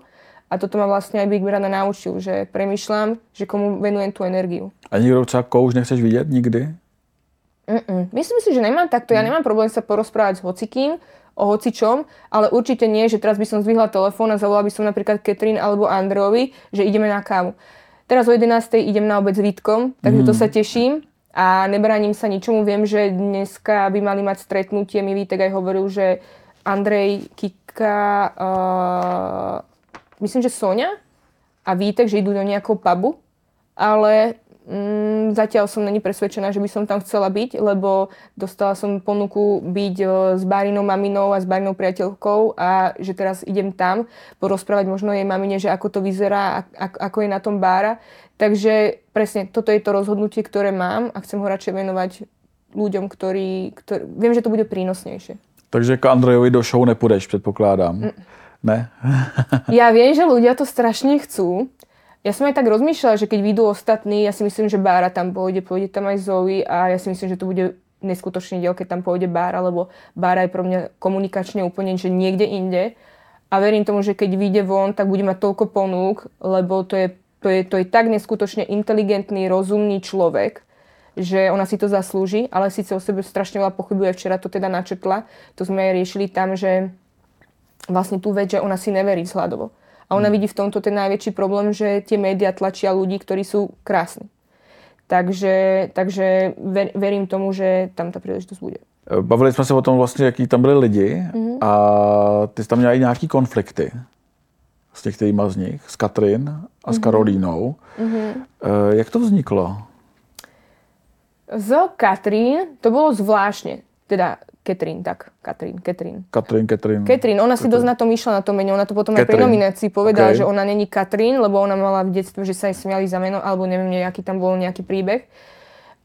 S1: A toto ma vlastne aj Big Brother naučil, že premyšľam, že komu venujem tú energiu.
S2: A koho už nechceš vidět nikdy?
S1: Mm-mm. Myslím si, že nemám takto. Ja mm. nemám problém sa porozprávať s hocikým, o hocičom, ale určite nie, že teraz by som zdvihla telefón a zavolala by som napríklad Katrin alebo Andrejovi, že ideme na kávu. Teraz o 11. idem na obed s Vítkom, takže mm. to sa teším a nebraním sa ničomu. Viem, že dneska by mali mať stretnutie. Mi Vítek aj hovoril, že Andrej, Kika, uh, myslím, že Sonia a Vítek, že idú do nejakého pubu, ale mm, zatiaľ som není presvedčená, že by som tam chcela byť, lebo dostala som ponuku byť uh, s Bárinou maminou a s Bárinou priateľkou a že teraz idem tam porozprávať možno jej mamine, že ako to vyzerá, ako je na tom bára. Takže presne, toto je to rozhodnutie, ktoré mám a chcem ho radšej venovať ľuďom, ktorí, ktorí... Viem, že to bude prínosnejšie.
S2: Takže k Andrejovi do show nepůjdeš, předpokládám. Mm. Ne?
S1: ja viem, že ľudia to strašne chcú. Ja som aj tak rozmýšľala, že keď vyjdú ostatní, ja si myslím, že Bára tam pôjde, pôjde tam aj Zoe a ja si myslím, že to bude neskutočný diel, keď tam pôjde Bára, lebo Bára je pro mňa komunikačne úplne, že niekde inde. A verím tomu, že keď vyjde von, tak bude mať toľko ponúk, lebo to je, to je, to je tak neskutočne inteligentný, rozumný človek, že ona si to zaslúži, ale síce o sebe strašne veľa pochybuje, včera to teda načetla, to sme aj riešili tam, že vlastne tú vec, že ona si neverí vzhľadovo. A ona vidí v tomto ten najväčší problém, že tie médiá tlačia ľudí, ktorí sú krásni. Takže, takže ver, verím tomu, že tam ta příležitost bude.
S2: Bavili jsme se o tom vlastně, jaký tam byli lidi mm-hmm. a ty jsi tam měla i nějaký konflikty s některýma z nich, s Katrin a s mm-hmm. Karolínou. Mm-hmm. Jak to vzniklo?
S1: Z Katrín to bolo zvláštne. Teda Katrín, tak. Katrín, Katrín.
S2: Katrín, Katrín.
S1: Katrín, ona si dosť na tom išla na to meno. Ona to potom Katrín. aj pri nominácii povedala, okay. že ona není Katrín, lebo ona mala v detstve, že sa jej smiali za meno, alebo neviem, nejaký tam bol nejaký príbeh.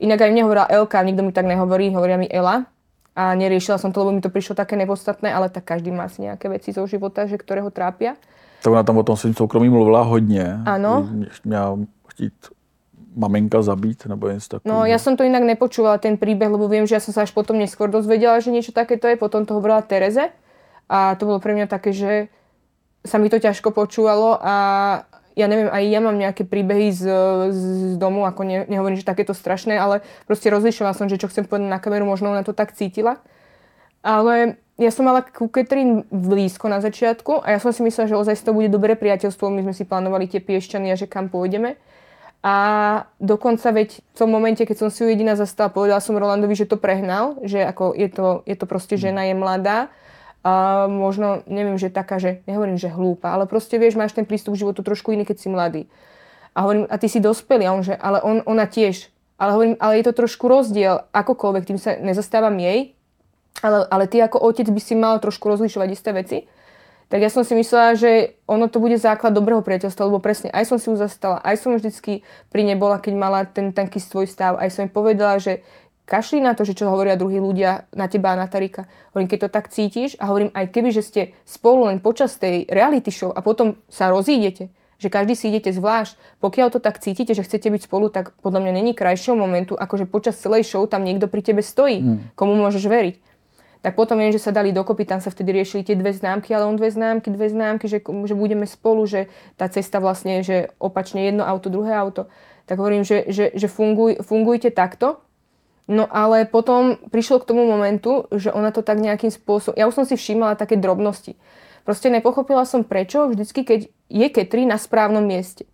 S1: Inak aj mne hovorila Elka, nikto mi tak nehovorí, hovoria mi Ela. A neriešila som to, lebo mi to prišlo také nepodstatné, ale tak každý má si nejaké veci zo života, že ktoré ho trápia.
S2: Tak ona tam o tom svým soukromí mluvila hodně.
S1: Áno.
S2: Měla chtít maminka zabít nebo něco takového.
S1: No ja som to inak nepočúvala ten príbeh, lebo viem, že ja som sa až potom neskôr dozvedela, že niečo takéto je. Potom to hovorila Tereze a to bolo pre mňa také, že sa mi to ťažko počúvalo a ja neviem, aj ja mám nejaké príbehy z, z domu, ako ne, nehovorím, že takéto strašné, ale proste rozlišovala som, že čo chcem povedať na kameru, možno ona to tak cítila. Ale ja som mala ku Katrin blízko na začiatku a ja som si myslela, že ozaj to bude dobré priateľstvo. My sme si plánovali tie piešťany a že kam pôjdeme. A dokonca veď v tom momente, keď som si ju jediná zastala, povedala som Rolandovi, že to prehnal, že ako je to, je to proste mm. žena, je mladá. A možno, neviem, že taká, že nehovorím, že hlúpa, ale proste vieš, máš ten prístup k životu trošku iný, keď si mladý. A hovorím, a ty si dospelý, a on, že ale on, ona tiež. Ale hovorím, ale je to trošku rozdiel, akokoľvek, tým sa nezastávam jej, ale, ale ty ako otec by si mal trošku rozlišovať isté veci tak ja som si myslela, že ono to bude základ dobrého priateľstva, lebo presne aj som si ju zastala, aj som vždycky pri nej bola, keď mala ten taký svoj stav, aj som jej povedala, že kašli na to, že čo hovoria druhí ľudia na teba a na Tarika. Hovorím, keď to tak cítiš a hovorím, aj keby, že ste spolu len počas tej reality show a potom sa rozídete, že každý si idete zvlášť. Pokiaľ to tak cítite, že chcete byť spolu, tak podľa mňa není krajšieho momentu, ako že počas celej show tam niekto pri tebe stojí, hmm. komu môžeš veriť tak potom viem, že sa dali dokopy, tam sa vtedy riešili tie dve známky, ale on dve známky, dve známky, že, že budeme spolu, že tá cesta vlastne, že opačne jedno auto, druhé auto. Tak hovorím, že, že, že funguj, fungujte takto. No ale potom prišlo k tomu momentu, že ona to tak nejakým spôsobom... Ja už som si všímala také drobnosti. Proste nepochopila som prečo vždycky, keď je Ketri na správnom mieste.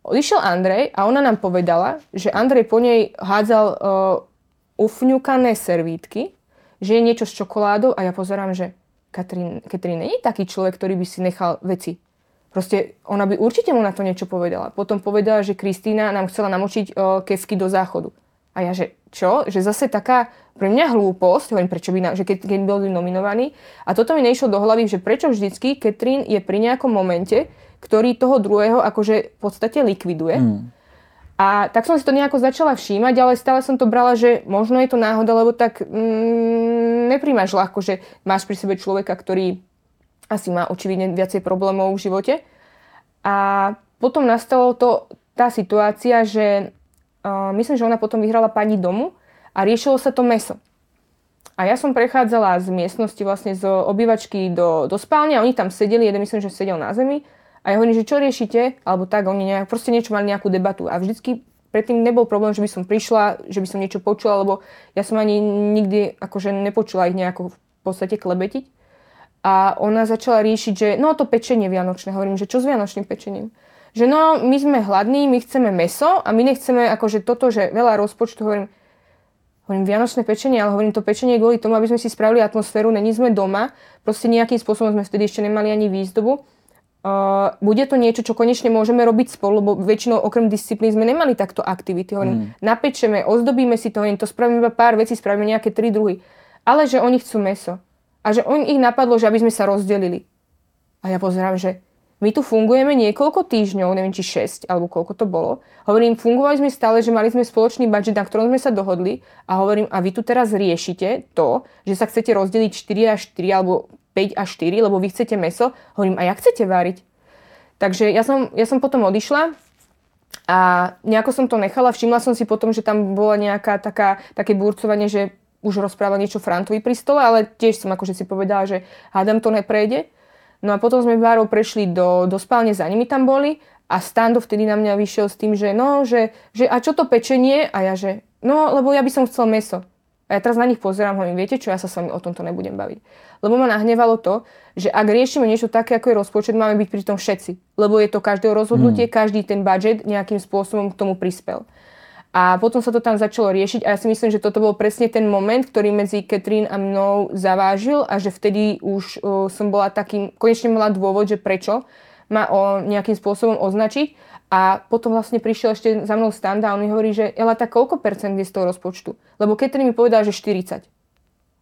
S1: Odišiel Andrej a ona nám povedala, že Andrej po nej hádzal uh, ufňukané servítky, že je niečo s čokoládou a ja pozerám, že Katrin, Katrin není taký človek, ktorý by si nechal veci. Proste ona by určite mu na to niečo povedala. Potom povedala, že Kristýna nám chcela namočiť o, kevky do záchodu. A ja, že čo? Že zase taká pre mňa hlúposť, hovorím, prečo by, na, že keď, keď boli nominovaní. A toto mi nešlo do hlavy, že prečo vždycky Katrin je pri nejakom momente, ktorý toho druhého akože v podstate likviduje. Mm. A tak som si to nejako začala všímať, ale stále som to brala, že možno je to náhoda, lebo tak mm, nepríjmaš ľahko, že máš pri sebe človeka, ktorý asi má očividne viacej problémov v živote. A potom nastalo to, tá situácia, že uh, myslím, že ona potom vyhrala pani domu a riešilo sa to meso. A ja som prechádzala z miestnosti vlastne z obývačky do, do spálne a oni tam sedeli, jeden myslím, že sedel na zemi a ja hovorím, že čo riešite? Alebo tak, oni nejak, proste niečo mali nejakú debatu. A vždycky predtým nebol problém, že by som prišla, že by som niečo počula, lebo ja som ani nikdy akože nepočula ich nejako v podstate klebetiť. A ona začala riešiť, že no to pečenie vianočné. Hovorím, že čo s vianočným pečením? Že no, my sme hladní, my chceme meso a my nechceme akože toto, že veľa rozpočtu, hovorím, hovorím vianočné pečenie, ale hovorím to pečenie kvôli tomu, aby sme si spravili atmosféru, není sme doma, proste nejakým spôsobom sme vtedy ešte nemali ani výzdobu Uh, bude to niečo, čo konečne môžeme robiť spolu, lebo väčšinou okrem disciplín sme nemali takto aktivity. Hovorím, mm. napečeme, ozdobíme si to, hovorím, to spravíme iba pár vecí, spravíme nejaké tri druhy. Ale že oni chcú meso. A že on ich napadlo, že aby sme sa rozdelili. A ja pozerám, že my tu fungujeme niekoľko týždňov, neviem či 6 alebo koľko to bolo. Hovorím, fungovali sme stále, že mali sme spoločný budget, na ktorom sme sa dohodli a hovorím, a vy tu teraz riešite to, že sa chcete rozdeliť 4 a 4 alebo 5 a 4, lebo vy chcete meso. Hovorím, a jak chcete váriť? Takže ja som, ja som potom odišla a nejako som to nechala. Všimla som si potom, že tam bola nejaká taká, také burcovanie, že už rozprával niečo Frantovi pri stole, ale tiež som akože si povedala, že hádam to neprejde. No a potom sme Várov prešli do, do spálne, za nimi tam boli a Stando vtedy na mňa vyšiel s tým, že no, že, že a čo to pečenie? A ja, že no, lebo ja by som chcel meso. A ja teraz na nich pozerám, hovorím, viete čo, ja sa s vami o tomto nebudem baviť. Lebo ma nahnevalo to, že ak riešime niečo také, ako je rozpočet, máme byť pri tom všetci. Lebo je to každého rozhodnutie, mm. každý ten budget nejakým spôsobom k tomu prispel. A potom sa to tam začalo riešiť a ja si myslím, že toto bol presne ten moment, ktorý medzi Katrín a mnou zavážil a že vtedy už uh, som bola takým, konečne mala dôvod, že prečo ma o nejakým spôsobom označiť. A potom vlastne prišiel ešte za mnou standa a on mi hovorí, že Ela, tak koľko percent je z toho rozpočtu? Lebo Katrin mi povedal, že 40.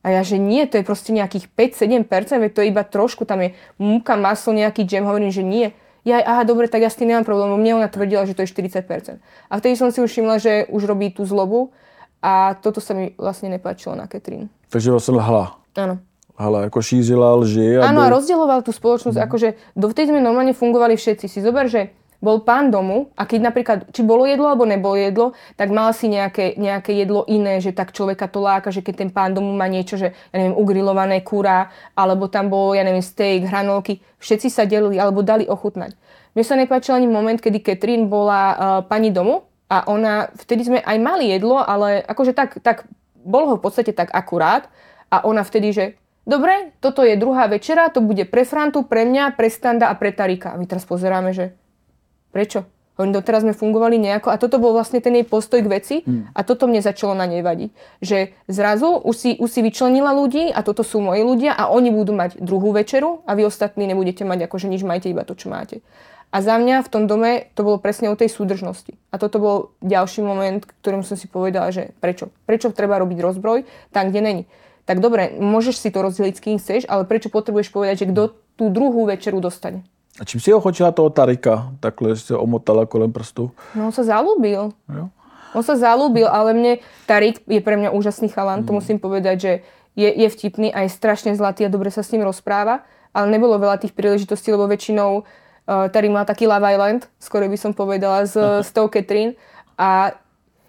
S1: A ja, že nie, to je proste nejakých 5-7%, veď to je iba trošku, tam je múka, maslo, nejaký džem, hovorím, že nie. Ja, aha, dobre, tak ja s tým nemám problém, mne ona tvrdila, že to je 40%. A vtedy som si už všimla, že už robí tú zlobu a toto sa mi vlastne nepáčilo na Katrin.
S2: Takže vlastne lhala.
S1: Áno.
S2: Ale ako šířila lži.
S1: Áno, a rozdieloval tú spoločnosť, mm. akože dovtedy sme normálne fungovali všetci. Si zober, že bol pán domu a keď napríklad, či bolo jedlo alebo nebolo jedlo, tak mal si nejaké, nejaké jedlo iné, že tak človeka to láka, že keď ten pán domu má niečo, že ja neviem, ugrilované kura, alebo tam bolo, ja neviem, steak, hranolky, všetci sa delili alebo dali ochutnať. Mne sa nepáčil ani moment, kedy Katrin bola uh, pani domu a ona, vtedy sme aj mali jedlo, ale akože tak, tak bolo ho v podstate tak akurát a ona vtedy, že dobre, toto je druhá večera, to bude pre Frantu, pre mňa, pre Standa a pre Tarika. A my teraz pozeráme, že Prečo? Hovorím, doteraz sme fungovali nejako a toto bol vlastne ten jej postoj k veci mm. a toto mne začalo na nej vadiť. Že zrazu už si, už si vyčlenila ľudí a toto sú moji ľudia a oni budú mať druhú večeru a vy ostatní nebudete mať akože nič, majte iba to, čo máte. A za mňa v tom dome to bolo presne o tej súdržnosti. A toto bol ďalší moment, ktorým som si povedala, že prečo? Prečo treba robiť rozbroj tam, kde není? Tak dobre, môžeš si to rozdeliť s kým chceš, ale prečo potrebuješ povedať, že kto tú druhú večeru dostane?
S2: A čím si ochočila toho Tarika? Takhle si omotala kolem prstu.
S1: No on sa zalúbil. Jo? On sa zalúbil, ale mne Tarik je pre mňa úžasný chalan, mm. to musím povedať, že je, je vtipný a je strašne zlatý a dobre sa s ním rozpráva, ale nebolo veľa tých príležitostí, lebo väčšinou uh, Tarik mal taký Love Island, skoro by som povedala, s, s tou Catherine. A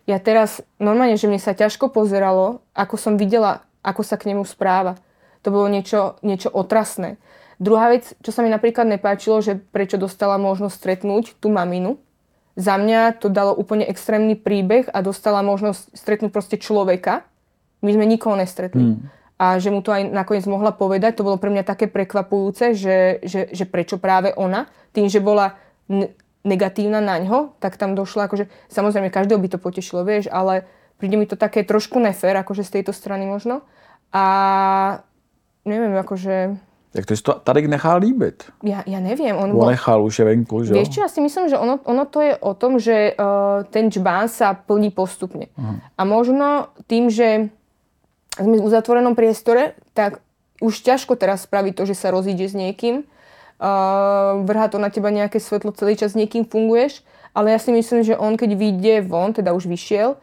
S1: ja teraz, normálne, že mne sa ťažko pozeralo, ako som videla, ako sa k nemu správa. To bolo niečo, niečo otrasné. Druhá vec, čo sa mi napríklad nepáčilo, že prečo dostala možnosť stretnúť tú maminu. Za mňa to dalo úplne extrémny príbeh a dostala možnosť stretnúť proste človeka. My sme nikoho nestretli. Mm. A že mu to aj nakoniec mohla povedať, to bolo pre mňa také prekvapujúce, že, že, že prečo práve ona, tým, že bola negatívna na ňo, tak tam došla, akože samozrejme každého by to potešilo, vieš, ale Príde mi to také trošku nefér, akože z tejto strany možno. A neviem, akože...
S2: Jak to si to Tarek nechá líbit?
S1: Ja, ja neviem. On,
S2: On nechal, už je venku, že?
S1: Vieš čo, ja si myslím, že ono, ono to je o tom, že uh, ten čbán sa plní postupne. Uh-huh. A možno tým, že sme v uzatvorenom priestore, tak už ťažko teraz spraviť to, že sa rozíde s niekým. Uh, vrhá to na teba nejaké svetlo, celý čas s niekým funguješ. Ale ja si myslím, že on keď vyjde von, teda už vyšiel,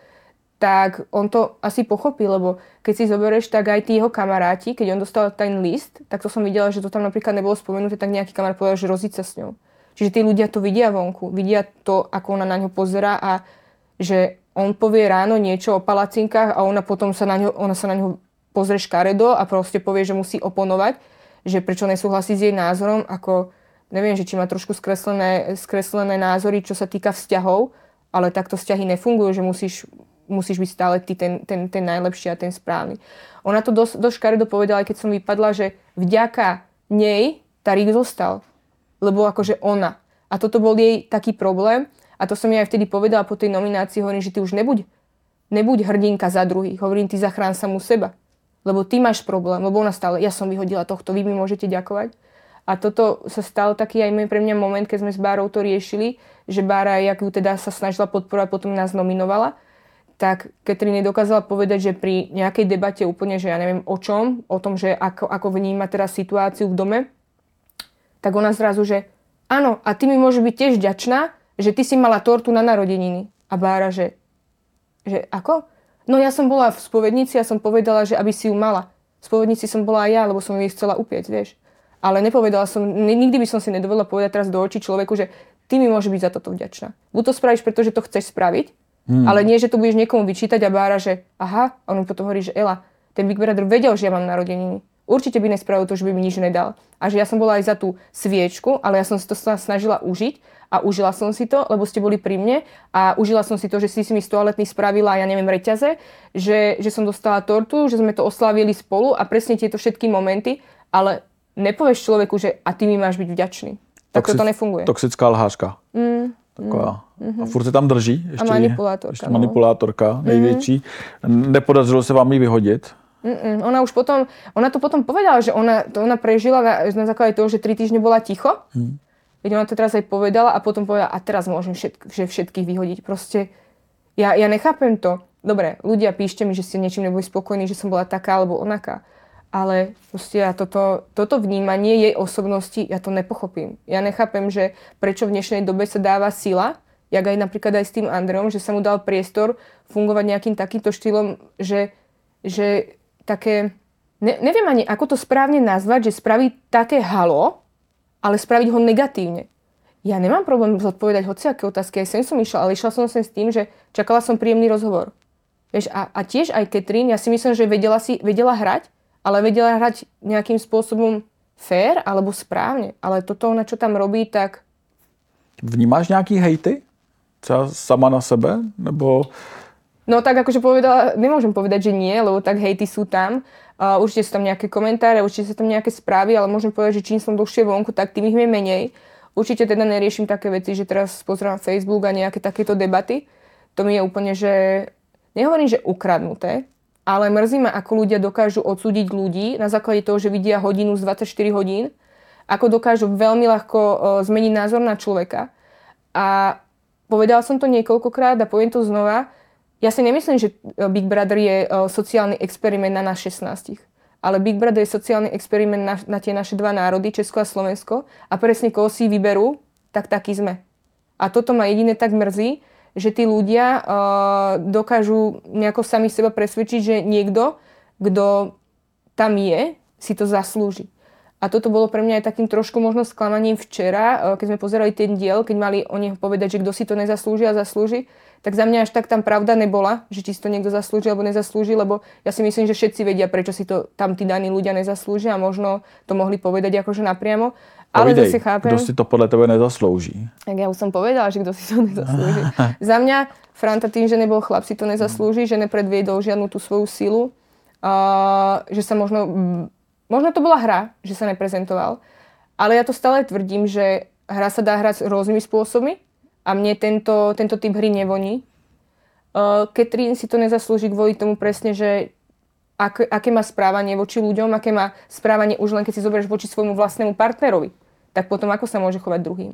S1: tak on to asi pochopí, lebo keď si zoberieš, tak aj tí jeho kamaráti, keď on dostal ten list, tak to som videla, že to tam napríklad nebolo spomenuté, tak nejaký kamarát povedal, že rozíť s ňou. Čiže tí ľudia to vidia vonku, vidia to, ako ona na ňo pozera a že on povie ráno niečo o palacinkách a ona potom sa na ňo, ona sa na ňo pozrie škaredo a proste povie, že musí oponovať, že prečo nesúhlasí s jej názorom, ako neviem, že či má trošku skreslené, skreslené názory, čo sa týka vzťahov, ale takto vzťahy nefungujú, že musíš musíš byť stále ty ten, ten, ten najlepší a ten správny. Ona to dosť, dosť škaredo povedala, keď som vypadla, že vďaka nej Tarik zostal. Lebo akože ona. A toto bol jej taký problém. A to som jej aj vtedy povedala po tej nominácii. Hovorím, že ty už nebuď, nebuď hrdinka za druhých. Hovorím, ty zachrán samú seba. Lebo ty máš problém. Lebo ona stále, ja som vyhodila tohto, vy mi môžete ďakovať. A toto sa stalo taký aj pre mňa moment, keď sme s Bárou to riešili, že Bára, jak ju teda sa snažila podporovať, potom nás nominovala tak Katrin dokázala povedať, že pri nejakej debate úplne, že ja neviem o čom, o tom, že ako, ako vníma teraz situáciu v dome, tak ona zrazu, že áno, a ty mi môže byť tiež ďačná, že ty si mala tortu na narodeniny. A Bára, že, že ako? No ja som bola v spovednici a som povedala, že aby si ju mala. V spovednici som bola aj ja, lebo som jej chcela upieť, vieš. Ale nepovedala som, nikdy by som si nedovolila povedať teraz do očí človeku, že ty mi môže byť za toto vďačná. Buď to spravíš, pretože to chceš spraviť, Hmm. Ale nie, že to budeš niekomu vyčítať a bára, že aha, a on potom hovorí, že Ela, ten Big Brother vedel, že ja mám narodeniny. Určite by nespravil to, že by mi nič nedal. A že ja som bola aj za tú sviečku, ale ja som si to snažila užiť a užila som si to, lebo ste boli pri mne a užila som si to, že si si mi z toaletný spravila, ja neviem, reťaze, že, že som dostala tortu, že sme to oslávili spolu a presne tieto všetky momenty, ale nepovieš človeku, že a ty mi máš byť vďačný. Tak Toxic, to nefunguje.
S2: Toxická lhářka. Mm. Taková. Mm-hmm. A furt se tam drží. Ještě,
S1: a manipulátorka.
S2: Ještě no. manipulátorka největší. Mm-hmm. Nepodařilo se vám ji vyhodit?
S1: Mm-mm. Ona už potom, ona to potom povedala, že ona, to ona prežila na, na základe toho, že tri týždne bola ticho. Mm. Veď ona to teraz aj povedala a potom povedala, a teraz môžem všetk, že všetkých vyhodiť. Proste ja, ja nechápem to. Dobre, ľudia, píšte mi, že ste niečím neboli spokojní, že som bola taká alebo onaká ale proste ja toto, toto vnímanie jej osobnosti, ja to nepochopím. Ja nechápem, že prečo v dnešnej dobe sa dáva sila, jak aj napríklad aj s tým Andreom, že sa mu dal priestor fungovať nejakým takýmto štýlom, že, že také, ne, neviem ani ako to správne nazvať, že spraviť také halo, ale spraviť ho negatívne. Ja nemám problém zodpovedať hociaké otázky, aj sem som išla, ale išla som sem s tým, že čakala som príjemný rozhovor. Vieš, a, a tiež aj Katrin, ja si myslím, že vedela, si, vedela hrať, ale vedela hrať nejakým spôsobom fér alebo správne. Ale toto, na čo tam robí, tak...
S2: Vnímáš nejaký hejty? Třeba sama na sebe? Nebo...
S1: No tak akože povedala, nemôžem povedať, že nie, lebo tak hejty sú tam. Uh, určite sú tam nejaké komentáre, určite sú tam nejaké správy, ale môžem povedať, že čím som dlhšie vonku, tak tým ich je menej. Určite teda neriešim také veci, že teraz pozerám Facebook a nejaké takéto debaty. To mi je úplne, že nehovorím, že ukradnuté, ale mrzí ma, ako ľudia dokážu odsúdiť ľudí na základe toho, že vidia hodinu z 24 hodín, ako dokážu veľmi ľahko zmeniť názor na človeka. A povedal som to niekoľkokrát a poviem to znova, ja si nemyslím, že Big Brother je sociálny experiment na nás 16. Ale Big Brother je sociálny experiment na, na tie naše dva národy, Česko a Slovensko. A presne koho si vyberú, tak taký sme. A toto ma jedine tak mrzí, že tí ľudia uh, dokážu nejako sami seba presvedčiť, že niekto, kto tam je, si to zaslúži. A toto bolo pre mňa aj takým trošku možno sklamaním včera, keď sme pozerali ten diel, keď mali o neho povedať, že kto si to nezaslúži a zaslúži, tak za mňa až tak tam pravda nebola, že či si to niekto zaslúži alebo nezaslúži, lebo ja si myslím, že všetci vedia, prečo si to tam tí daní ľudia nezaslúžia a možno to mohli povedať akože napriamo. Ale
S2: Povidej, zase chápem... Kto si to podľa teba nezaslouží?
S1: Tak ja už som povedala, že kto si to nezaslúži. Za mňa Franta tým, že nebol chlap, si to nezaslúži, že nepredviedol žiadnu tú svoju silu. Uh, že sa možno... Možno to bola hra, že sa neprezentoval. Ale ja to stále tvrdím, že hra sa dá hrať rôznymi spôsobmi a mne tento, tento typ hry nevoní. Uh, Katrin si to nezaslúži kvôli tomu presne, že ak, aké má správanie voči ľuďom, aké má správanie už len keď si zoberieš voči svojmu vlastnému partnerovi, tak potom ako sa môže chovať druhým.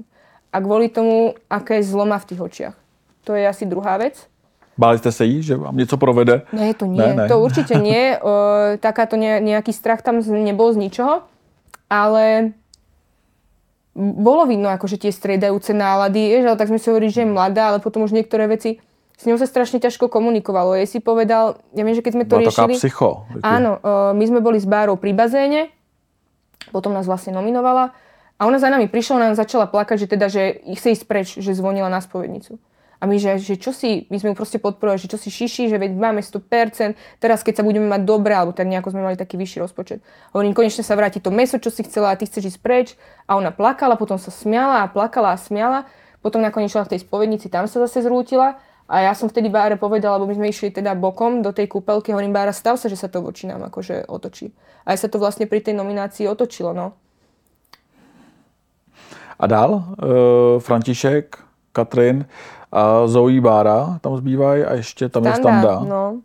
S1: A kvôli tomu, aké je zloma v tých očiach. To je asi druhá vec.
S2: Báli ste sa jí, že vám niečo provede?
S1: Ne, to nie. Ne, ne. To určite nie. Uh, takáto ne, nejaký strach tam nebol z ničoho. Ale bolo vidno akože tie striedajúce nálady, vieš, ale tak sme si hovorili, že je mladá, ale potom už niektoré veci s ňou sa strašne ťažko komunikovalo. Jej si povedal, ja viem, že keď sme to
S2: Bola
S1: riešili...
S2: psycho.
S1: Áno, uh, my sme boli s Bárou pri bazéne, potom nás vlastne nominovala a ona za nami prišla, ona nám začala plakať, že teda, že chce ísť preč, že zvonila na spovednicu. A my, že, že čo si, my sme ju proste podporovali, že čo si šiši, že veď máme 100%, teraz keď sa budeme mať dobre, alebo tak nejako sme mali taký vyšší rozpočet. Hovorím, konečne sa vráti to meso, čo si chcela a ty chceš ísť preč. A ona plakala, potom sa smiala a plakala a smiala. Potom nakoniec šla v tej spovednici, tam sa zase zrútila a ja som vtedy Báre povedala, lebo my sme išli teda bokom do tej kúpelky, hovorím Bára, stav sa, že sa to voči nám akože otočí. A aj sa to vlastne pri tej nominácii otočilo, no.
S2: A dál, uh, František, Katrin a Zoe Bára tam zbývají a ještě tam Standa, je Standa.
S1: No.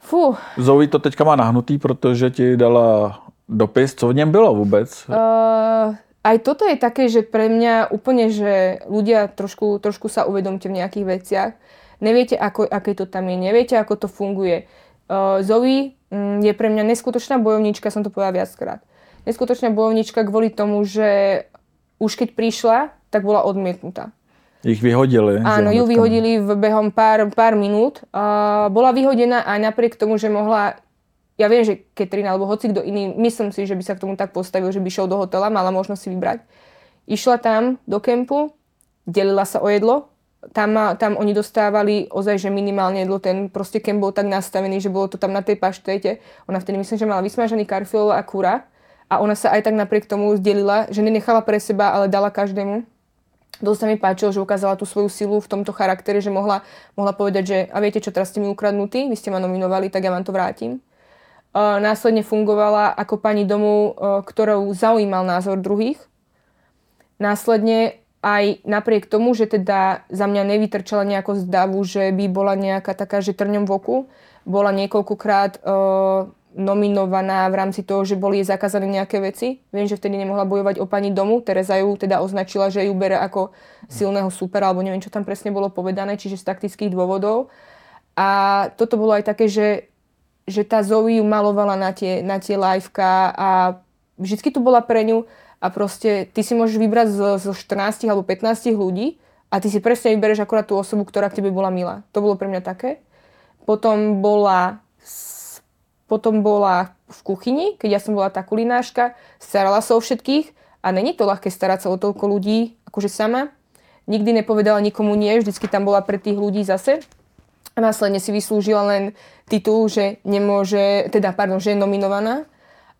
S1: Fú.
S2: Zoe to teďka má nahnutý, protože ti dala dopis. Co v něm bylo vůbec? Uh,
S1: aj toto je také, že pre mňa úplne, že ľudia trošku, trošku sa uvedomte v nejakých veciach. Neviete, ako, aké to tam je, neviete, ako to funguje. Uh, Zoe mm, je pre mňa neskutočná bojovníčka, som to povedala viackrát. Neskutočná bojovníčka kvôli tomu, že už keď prišla, tak bola odmietnutá.
S2: Ich vyhodili.
S1: Áno, ju vyhodili v behom pár, pár minút. Uh, bola vyhodená aj napriek tomu, že mohla ja viem, že Katrin alebo hoci kto iný, myslím si, že by sa k tomu tak postavil, že by šiel do hotela, mala možnosť si vybrať. Išla tam do kempu, delila sa o jedlo, tam, tam oni dostávali ozaj, že minimálne jedlo, ten proste kemp bol tak nastavený, že bolo to tam na tej paštete. Ona vtedy myslím, že mala vysmažený karfiol a kúra a ona sa aj tak napriek tomu zdelila, že nenechala pre seba, ale dala každému. Dosť sa mi páčilo, že ukázala tú svoju silu v tomto charaktere, že mohla, mohla povedať, že a viete čo, teraz ste mi ukradnutí, vy ste ma nominovali, tak ja vám to vrátim následne fungovala ako pani domu, ktorou zaujímal názor druhých. Následne aj napriek tomu, že teda za mňa nevytrčala nejako z davu, že by bola nejaká taká, že trňom v oku, bola niekoľkokrát uh, nominovaná v rámci toho, že boli jej zakázané nejaké veci. Viem, že vtedy nemohla bojovať o pani domu. Tereza ju teda označila, že ju bere ako silného supera, alebo neviem, čo tam presne bolo povedané, čiže z taktických dôvodov. A toto bolo aj také, že že tá Zoe ju malovala na tie, na tie liveka a vždy tu bola pre ňu a proste ty si môžeš vybrať zo, zo 14 alebo 15 ľudí a ty si presne vybereš akorát tú osobu, ktorá k tebe bola milá. To bolo pre mňa také. Potom bola, potom bola v kuchyni, keď ja som bola tá kulináška, starala sa o všetkých a není to ľahké starať sa o toľko ľudí, akože sama. Nikdy nepovedala nikomu nie, vždycky tam bola pre tých ľudí zase. A následne si vyslúžila len titul, že nemôže, teda pardon, že je nominovaná.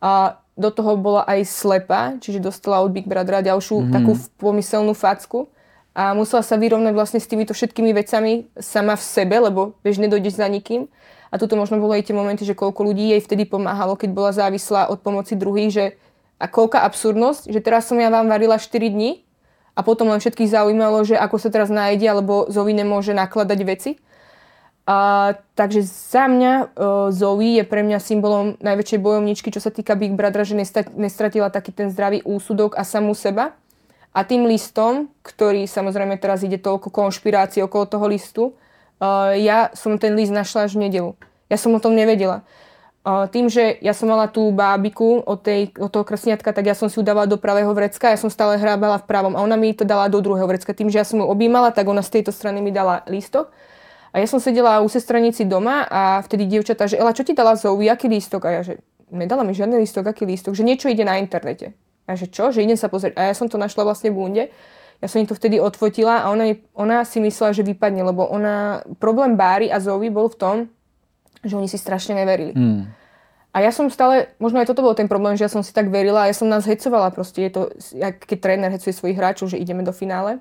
S1: A do toho bola aj slepa, čiže dostala od Big Brothera ďalšiu mm. takú pomyselnú facku. A musela sa vyrovnať vlastne s týmito všetkými vecami sama v sebe, lebo vieš, nedojdeš za nikým. A tuto možno bolo aj tie momenty, že koľko ľudí jej vtedy pomáhalo, keď bola závislá od pomoci druhých, že a koľká absurdnosť, že teraz som ja vám varila 4 dní a potom len všetkých zaujímalo, že ako sa teraz nájde, alebo Zovi nemôže nakladať veci. A, takže za mňa uh, Zoe je pre mňa symbolom najväčšej bojovničky, čo sa týka Big Brothera, že nestratila taký ten zdravý úsudok a samú seba. A tým listom, ktorý samozrejme teraz ide toľko konšpirácií okolo toho listu, uh, ja som ten list našla až v nedelu. Ja som o tom nevedela. Uh, tým, že ja som mala tú bábiku od, tej, od toho krsniatka, tak ja som si ju dávala do pravého vrecka, ja som stále hrábala v pravom a ona mi to dala do druhého vrecka. Tým, že ja som ju objímala, tak ona z tejto strany mi dala lístok a ja som sedela u sestranici doma a vtedy dievčatá, že Ela, čo ti dala Zoe, aký lístok? A ja, že nedala mi žiadny lístok, aký lístok, že niečo ide na internete. A že čo? Že idem sa pozrieť. A ja som to našla vlastne v bunde. Ja som im to vtedy odfotila a ona, ona si myslela, že vypadne, lebo ona, problém Bári a Zoe bol v tom, že oni si strašne neverili. Hmm. A ja som stále, možno aj toto bol ten problém, že ja som si tak verila a ja som nás hecovala proste. Je to, keď tréner hecuje svojich hráčov, že ideme do finále.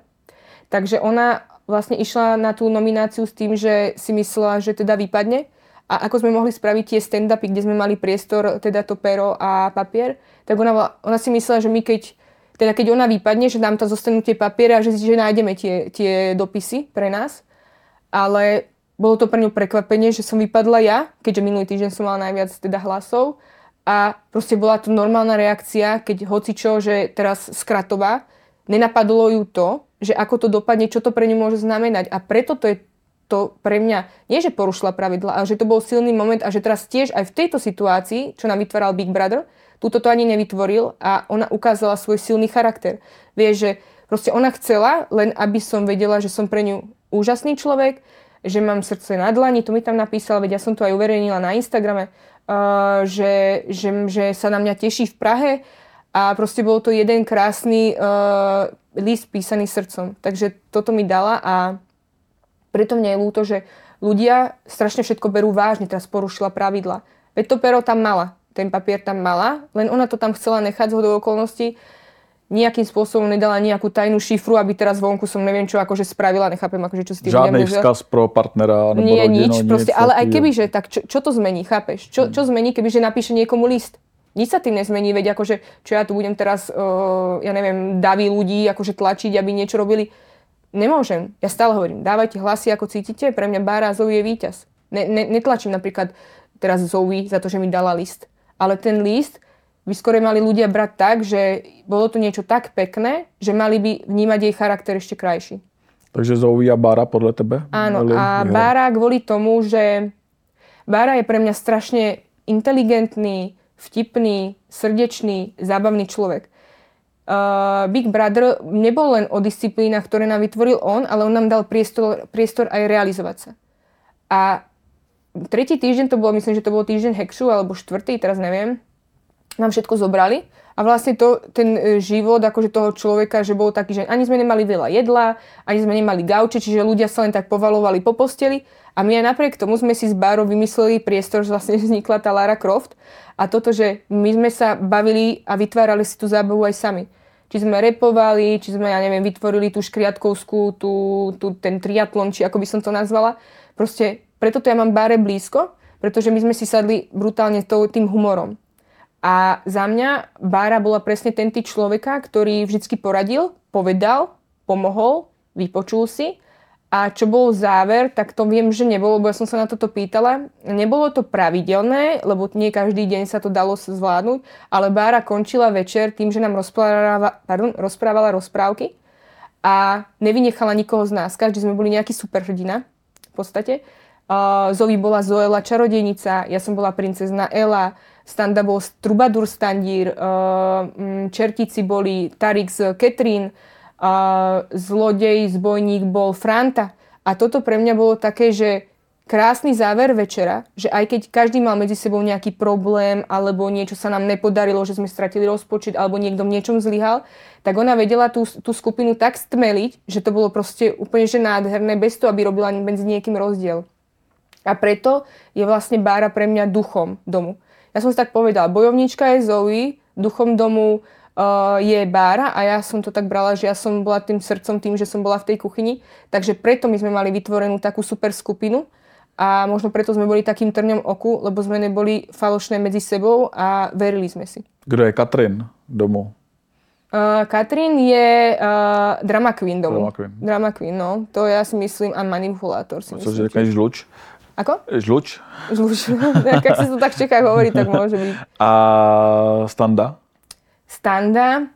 S1: Takže ona vlastne išla na tú nomináciu s tým, že si myslela, že teda vypadne. A ako sme mohli spraviť tie stand-upy, kde sme mali priestor, teda to pero a papier, tak ona, ona si myslela, že my keď, teda keď ona vypadne, že nám tam zostanú tie papiere a že, že nájdeme tie, tie dopisy pre nás. ale bolo to pre ňu prekvapenie, že som vypadla ja, keďže minulý týždeň som mala najviac teda hlasov a proste bola to normálna reakcia, keď hocičo, že teraz skratová, nenapadlo ju to, že ako to dopadne, čo to pre ňu môže znamenať a preto to je to pre mňa, nie že porušila pravidla, ale že to bol silný moment a že teraz tiež aj v tejto situácii, čo nám vytváral Big Brother, túto to ani nevytvoril a ona ukázala svoj silný charakter. Vieš, že proste ona chcela, len aby som vedela, že som pre ňu úžasný človek, že mám srdce na dlani, to mi tam napísala, veď ja som to aj uverejnila na Instagrame, uh, že, že, že sa na mňa teší v Prahe a proste bol to jeden krásny uh, list písaný srdcom. Takže toto mi dala a preto mne je ľúto, že ľudia strašne všetko berú vážne, teraz porušila pravidla. Veď to pero tam mala, ten papier tam mala, len ona to tam chcela nechať z hodou okolností, nejakým spôsobom nedala nejakú tajnú šifru, aby teraz vonku som neviem čo akože spravila, nechápem akože čo si tým
S2: Žiadny vzkaz pro partnera nebo
S1: Nie,
S2: rodinu,
S1: nič, proste, ale aj keby, že tak čo, čo to zmení, chápeš? Čo, čo zmení, keby že napíše niekomu list? Nič sa tým nezmení, veď akože, čo ja tu budem teraz, uh, ja neviem, daví ľudí akože tlačiť, aby niečo robili. Nemôžem. Ja stále hovorím, dávajte hlasy, ako cítite, pre mňa Bára Zoe je víťaz. Ne, ne, netlačím napríklad teraz Zoe za to, že mi dala list. Ale ten list, by skôr mali ľudia brať tak, že bolo to niečo tak pekné, že mali by vnímať jej charakter ešte krajší.
S2: Takže Zoe a Bára podľa tebe?
S1: Áno, a Bára kvôli tomu, že Bára je pre mňa strašne inteligentný, vtipný, srdečný, zábavný človek. Uh, Big Brother nebol len o disciplínach, ktoré nám vytvoril on, ale on nám dal priestor, priestor aj realizovať sa. A tretí týždeň to bolo, myslím, že to bol týždeň Hekšu, alebo štvrtý, teraz neviem, nám všetko zobrali a vlastne to, ten e, život akože toho človeka, že bol taký, že ani sme nemali veľa jedla, ani sme nemali gauče, čiže ľudia sa len tak povalovali po posteli a my aj napriek tomu sme si s Bárou vymysleli priestor, že vlastne vznikla tá Lara Croft a toto, že my sme sa bavili a vytvárali si tú zábavu aj sami. Či sme repovali, či sme, ja neviem, vytvorili tú škriatkovskú, tú, tú, ten triatlon, či ako by som to nazvala. Proste preto to ja mám Báre blízko, pretože my sme si sadli brutálne tým humorom. A za mňa Bára bola presne ten typ človeka, ktorý vždy poradil, povedal, pomohol, vypočul si. A čo bol záver, tak to viem, že nebolo, lebo ja som sa na toto pýtala. Nebolo to pravidelné, lebo nie každý deň sa to dalo zvládnuť, ale Bára končila večer tým, že nám rozprávala, pardon, rozprávala rozprávky a nevynechala nikoho z nás. Každý sme boli nejaký superhrdina v podstate. Uh, Zoe bola Zoela čarodejnica, ja som bola princezna Ela, Standa bol Trubadur Standír, uh, Čertici boli Tarik z Ketrín, uh, Zlodej, Zbojník bol Franta. A toto pre mňa bolo také, že krásny záver večera, že aj keď každý mal medzi sebou nejaký problém alebo niečo sa nám nepodarilo, že sme stratili rozpočet alebo niekto v niečom zlyhal, tak ona vedela tú, tú skupinu tak stmeliť, že to bolo proste úplne že nádherné, bez toho, aby robila medzi niekým rozdiel. A preto je vlastne Bára pre mňa duchom domu. Ja som si tak povedala, bojovníčka je Zoe, duchom domu uh, je Bára a ja som to tak brala, že ja som bola tým srdcom tým, že som bola v tej kuchyni. Takže preto my sme mali vytvorenú takú super skupinu a možno preto sme boli takým trňom oku, lebo sme neboli falošné medzi sebou a verili sme si.
S2: Kdo je Katrin domu?
S1: Uh, Katrin je uh, drama queen domu.
S2: Drama queen.
S1: Drama queen, no. To ja si myslím a manipulátor si myslím.
S2: Cože žluč?
S1: Ako?
S2: Žluč.
S1: Žluč. Jak sa to tak v Čechách hovorí, tak môže byť.
S2: A Standa?
S1: Standa?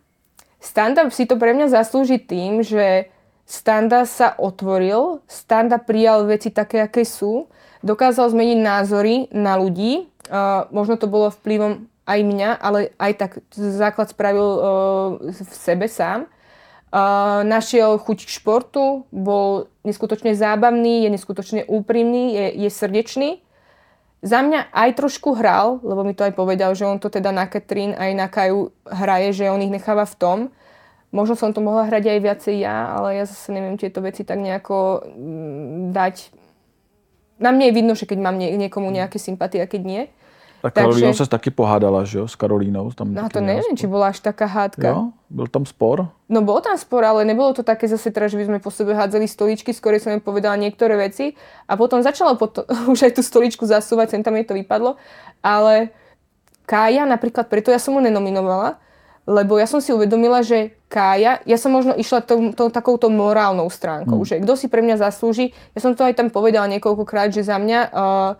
S1: Standa si to pre mňa zaslúži tým, že Standa sa otvoril, Standa prijal veci také, aké sú, dokázal zmeniť názory na ľudí, uh, možno to bolo vplyvom aj mňa, ale aj tak základ spravil uh, v sebe sám. Uh, našiel chuť k športu, bol neskutočne zábavný, je neskutočne úprimný, je, je srdečný. Za mňa aj trošku hral, lebo mi to aj povedal, že on to teda na Katrin aj na Kaju hraje, že on ich necháva v tom. Možno som to mohla hrať aj viacej ja, ale ja zase neviem tieto veci tak nejako mm, dať. Na mne je vidno, že keď mám nie, niekomu nejaké sympatie a keď nie.
S2: Tak Takže... sa taky pohádala, že jo, s Karolínou. Tam
S1: no to neviem, či bola až taká hádka.
S2: Jo, byl tam spor?
S1: No bol tam spor, ale nebolo to také zase teraz, že by sme po sebe hádzali stoličky, skôr som im povedala niektoré veci a potom začalo potom, už aj tú stoličku zasúvať, sem tam je to vypadlo, ale Kája napríklad, preto ja som mu nenominovala, lebo ja som si uvedomila, že Kája, ja som možno išla tou, tou takouto morálnou stránkou, mm. že kto si pre mňa zaslúži, ja som to aj tam povedala niekoľkokrát, že za mňa uh,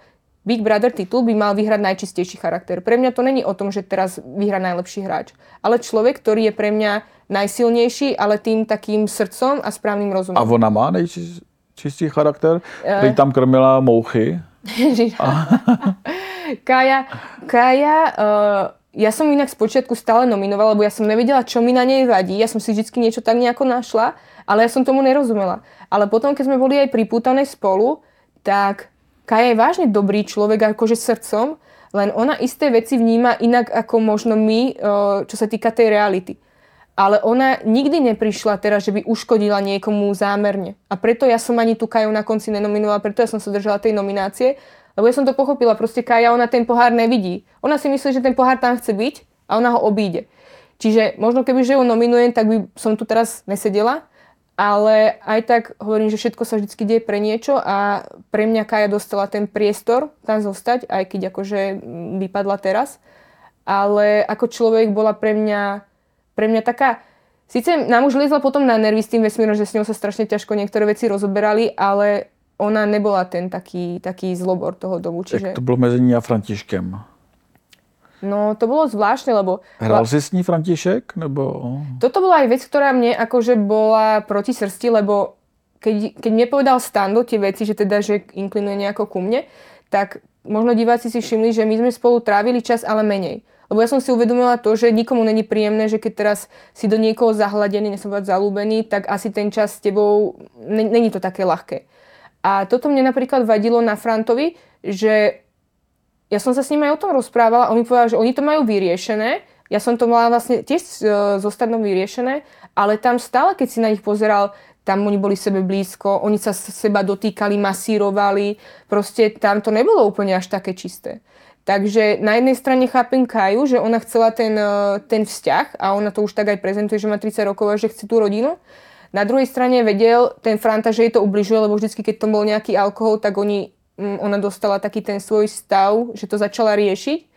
S1: Big Brother titul by mal vyhrať najčistejší charakter. Pre mňa to není o tom, že teraz vyhrá najlepší hráč, ale človek, ktorý je pre mňa najsilnejší, ale tým takým srdcom a správnym rozumom.
S2: A ona má nejčistší charakter? Uh, Teď tam krmila mouchy.
S1: Kája, Kája uh, ja som inak spočiatku stále nominovala, lebo ja som nevedela, čo mi na nej vadí. Ja som si vždy niečo tak nejako našla, ale ja som tomu nerozumela. Ale potom, keď sme boli aj pripútané spolu, tak Kaja je vážne dobrý človek, akože srdcom, len ona isté veci vníma inak ako možno my, čo sa týka tej reality. Ale ona nikdy neprišla teraz, že by uškodila niekomu zámerne. A preto ja som ani tú Kaju na konci nenominovala, preto ja som sa držala tej nominácie, lebo ja som to pochopila, proste Kaja, ona ten pohár nevidí. Ona si myslí, že ten pohár tam chce byť a ona ho obíde. Čiže možno keby, že ju nominujem, tak by som tu teraz nesedela, ale aj tak hovorím, že všetko sa vždy deje pre niečo a pre mňa Kaja dostala ten priestor tam zostať, aj keď akože vypadla teraz. Ale ako človek bola pre mňa, pre mňa taká, Sice nám už liezla potom na nervy s tým vesmírom, že s ňou sa strašne ťažko niektoré veci rozoberali, ale ona nebola ten taký, taký zlobor toho domu.
S2: Čiže... Jak to bylo mezi ní a Františkem?
S1: No, to bolo zvláštne, lebo...
S2: Hral si s ní František, nebo...
S1: Toto bola aj vec, ktorá mne akože bola proti srsti, lebo keď, keď mne povedal Stando tie veci, že teda, že inklinuje nejako ku mne, tak možno diváci si všimli, že my sme spolu trávili čas, ale menej. Lebo ja som si uvedomila to, že nikomu není príjemné, že keď teraz si do niekoho zahladený, nesem zalúbený, tak asi ten čas s tebou, není to také ľahké. A toto mne napríklad vadilo na Frantovi, že ja som sa s ním aj o tom rozprávala a on mi povedal, že oni to majú vyriešené. Ja som to mala vlastne tiež so e, Stanom vyriešené, ale tam stále, keď si na nich pozeral, tam oni boli sebe blízko, oni sa seba dotýkali, masírovali, proste tam to nebolo úplne až také čisté. Takže na jednej strane chápem Kaju, že ona chcela ten, e, ten vzťah a ona to už tak aj prezentuje, že má 30 rokov a že chce tú rodinu. Na druhej strane vedel ten Franta, že jej to ubližuje, lebo vždy, keď to bol nejaký alkohol, tak oni, ona dostala taký ten svoj stav, že to začala riešiť.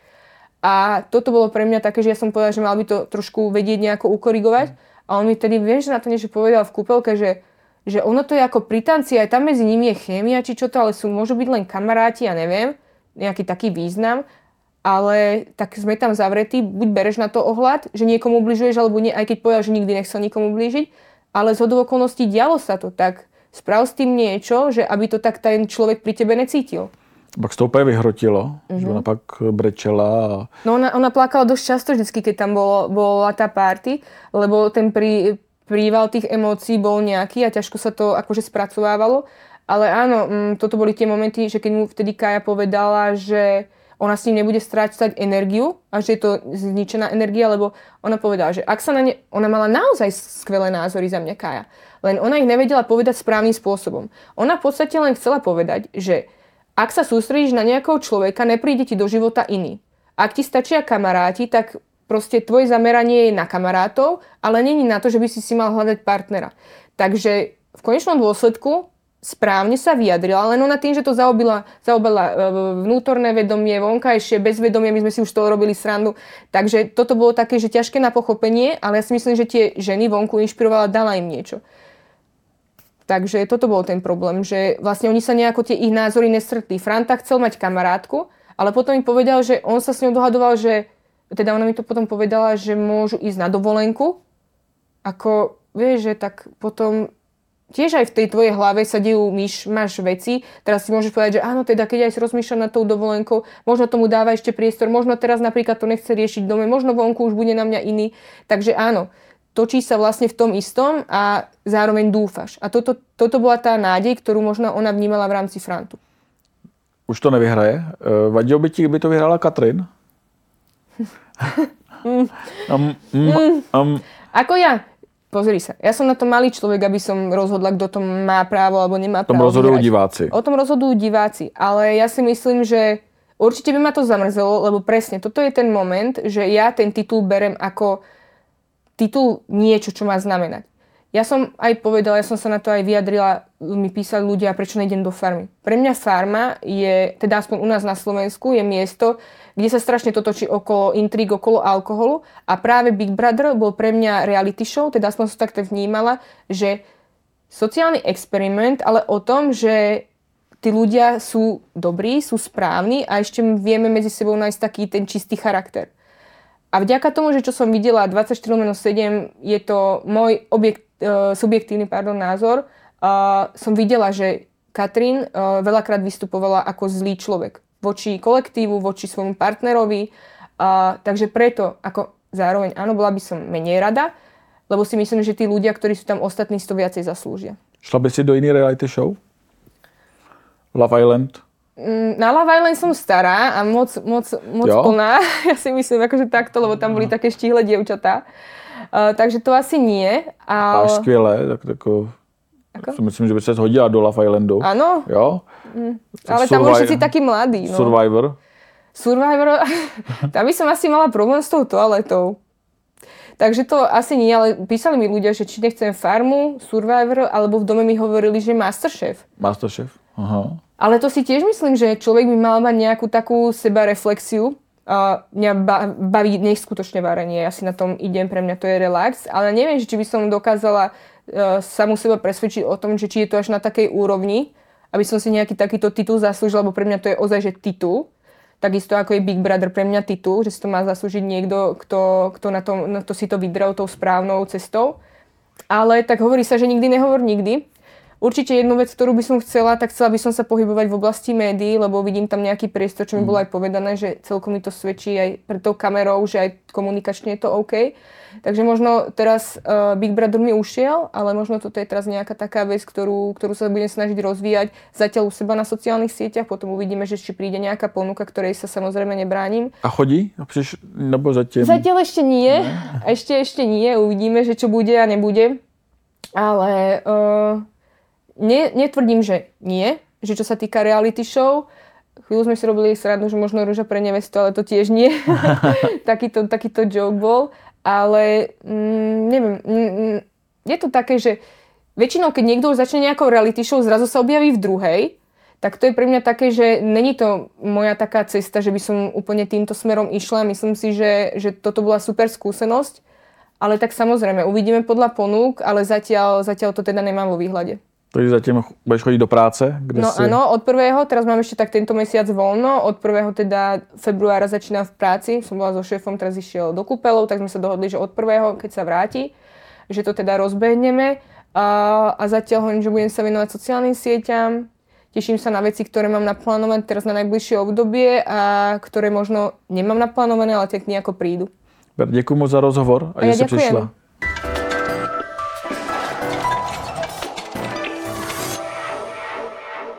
S1: A toto bolo pre mňa také, že ja som povedala, že mal by to trošku vedieť nejako ukorigovať. A on mi tedy, vieš, na to niečo povedal v kúpelke, že, že ono to je ako pri tanci, aj tam medzi nimi je chémia, či čo to, ale sú, môžu byť len kamaráti, ja neviem, nejaký taký význam ale tak sme tam zavretí, buď bereš na to ohľad, že niekomu ubližuješ, alebo nie, aj keď povedal, že nikdy nechcel nikomu ublížiť, ale z okolností dialo sa to tak. Sprav s tým niečo, že aby to tak ten človek pri tebe necítil.
S2: Pak to úplně vyhrotilo, mm-hmm. že ona pak brečela. A...
S1: No ona, ona plakala dosť často vždycky, keď tam bolo, bola tá party, lebo ten prí, príval tých emócií bol nejaký a ťažko sa to akože spracovávalo. Ale áno, mm, toto boli tie momenty, že keď mu vtedy Kaja povedala, že ona s ním nebude strácať energiu a že je to zničená energia, lebo ona povedala, že ak sa na ne... Ona mala naozaj skvelé názory za mňa Kaja, len ona ich nevedela povedať správnym spôsobom. Ona v podstate len chcela povedať, že ak sa sústredíš na nejakého človeka, nepríde ti do života iný. Ak ti stačia kamaráti, tak proste tvoje zameranie je na kamarátov, ale není na to, že by si si mal hľadať partnera. Takže v konečnom dôsledku správne sa vyjadrila, len ona tým, že to zaobila, zaobila e, vnútorné vedomie, vonkajšie, bez vedomia, my sme si už to robili srandu. Takže toto bolo také, že ťažké na pochopenie, ale ja si myslím, že tie ženy vonku inšpirovala, dala im niečo. Takže toto bol ten problém, že vlastne oni sa nejako tie ich názory nestretli. Franta chcel mať kamarátku, ale potom mi povedal, že on sa s ňou dohadoval, že teda ona mi to potom povedala, že môžu ísť na dovolenku. Ako, vieš, že tak potom tiež aj v tej tvojej hlave sa dejú myš, máš veci. Teraz si môžeš povedať, že áno, teda keď aj si rozmýšľam nad tou dovolenkou, možno tomu dáva ešte priestor, možno teraz napríklad to nechce riešiť dome, možno vonku už bude na mňa iný. Takže áno, točí sa vlastne v tom istom a zároveň dúfaš. A toto, toto bola tá nádej, ktorú možno ona vnímala v rámci Frantu.
S2: Už to nevyhraje. E, vadilo by ti, kdyby to vyhrala Katrin?
S1: um, um, um. Ako ja? Pozri sa, ja som na to malý človek, aby som rozhodla, kto to má právo alebo nemá právo.
S2: O tom rozhodujú diváci.
S1: O tom rozhodujú diváci, ale ja si myslím, že určite by ma to zamrzelo, lebo presne toto je ten moment, že ja ten titul berem ako titul niečo, čo má znamenať. Ja som aj povedala, ja som sa na to aj vyjadrila, mi písali ľudia, prečo nejdem do farmy. Pre mňa farma je, teda aspoň u nás na Slovensku, je miesto, kde sa strašne to točí okolo intríg, okolo alkoholu a práve Big Brother bol pre mňa reality show, teda aspoň som takto vnímala, že sociálny experiment, ale o tom, že tí ľudia sú dobrí, sú správni a ešte vieme medzi sebou nájsť taký ten čistý charakter. A vďaka tomu, že čo som videla 24 7 je to môj objekt, uh, subjektívny pardon, názor, uh, som videla, že Katrin uh, veľakrát vystupovala ako zlý človek voči kolektívu, voči svojmu partnerovi. Uh, takže preto, ako zároveň áno, bola by som menej rada, lebo si myslím, že tí ľudia, ktorí sú tam ostatní, si to viacej zaslúžia.
S2: Šla by si do inej reality show? Love Island?
S1: Mm, na Love Island som stará a moc, moc, moc plná. Ja si myslím, akože takto, lebo tam boli také štíhle dievčatá. Uh, takže to asi nie.
S2: Ale... Až skvělé, tak tako... Ako? Si myslím, že by sa hodila do Love Islandu.
S1: Áno.
S2: Jo.
S1: Mm. Ale tam boli všetci takí mladí.
S2: No. Survivor.
S1: Survivor, tam by som asi mala problém s tou toaletou. Takže to asi nie, ale písali mi ľudia, že či nechcem farmu, Survivor, alebo v dome mi hovorili, že Masterchef.
S2: Masterchef, aha.
S1: Ale to si tiež myslím, že človek by mal mať nejakú takú sebareflexiu. Uh, mňa baví neskutočne varenie, ja si na tom idem, pre mňa to je relax, ale neviem, či by som dokázala uh, samu seba presvedčiť o tom, že či je to až na takej úrovni, aby som si nejaký takýto titul zaslúžila, lebo pre mňa to je ozaj, že titul. Takisto ako je Big Brother pre mňa titul, že si to má zaslúžiť niekto, kto, kto na tom, na to si to vydrel tou správnou cestou. Ale tak hovorí sa, že nikdy nehovor nikdy. Určite jednu vec, ktorú by som chcela, tak chcela by som sa pohybovať v oblasti médií, lebo vidím tam nejaký priestor, čo mi bolo mhm. aj povedané, že celkom mi to svedčí aj pred tou kamerou, že aj komunikačne je to OK. Takže možno teraz uh, Big Brother mi ušiel, ale možno toto je teraz nejaká taká vec, ktorú, ktorú sa budem snažiť rozvíjať zatiaľ u seba na sociálnych sieťach, potom uvidíme, že či príde nejaká ponuka, ktorej sa samozrejme nebránim.
S2: A chodí? Přiš, nebo zatím?
S1: Zatiaľ ešte nie. Ne? Ešte, ešte nie. Uvidíme, že čo bude a nebude. Ale uh, ne, netvrdím, že nie, že čo sa týka reality show, chvíľu sme si robili srandu, že možno rúža pre nevestu, ale to tiež nie. takýto, takýto joke bol. Ale mm, neviem, mm, mm, je to také, že väčšinou, keď niekto už začne nejakou reality show, zrazu sa objaví v druhej, tak to je pre mňa také, že není to moja taká cesta, že by som úplne týmto smerom išla. Myslím si, že, že toto bola super skúsenosť. Ale tak samozrejme, uvidíme podľa ponúk, ale zatiaľ, zatiaľ to teda nemám vo výhľade.
S2: Takže zatím budeš chodiť do práce?
S1: Kde no si... áno, od prvého, teraz mám ešte tak tento mesiac voľno, od prvého teda februára začínam v práci, som bola so šéfom, teraz išiel do kúpeľov, tak sme sa dohodli, že od prvého, keď sa vráti, že to teda rozbehneme a, a zatiaľ hovorím, že budem sa venovať sociálnym sieťam, teším sa na veci, ktoré mám naplánované teraz na najbližšie obdobie a ktoré možno nemám naplánované, ale tak nejako prídu.
S2: Ďakujem moc za rozhovor a, a ja že si prišla.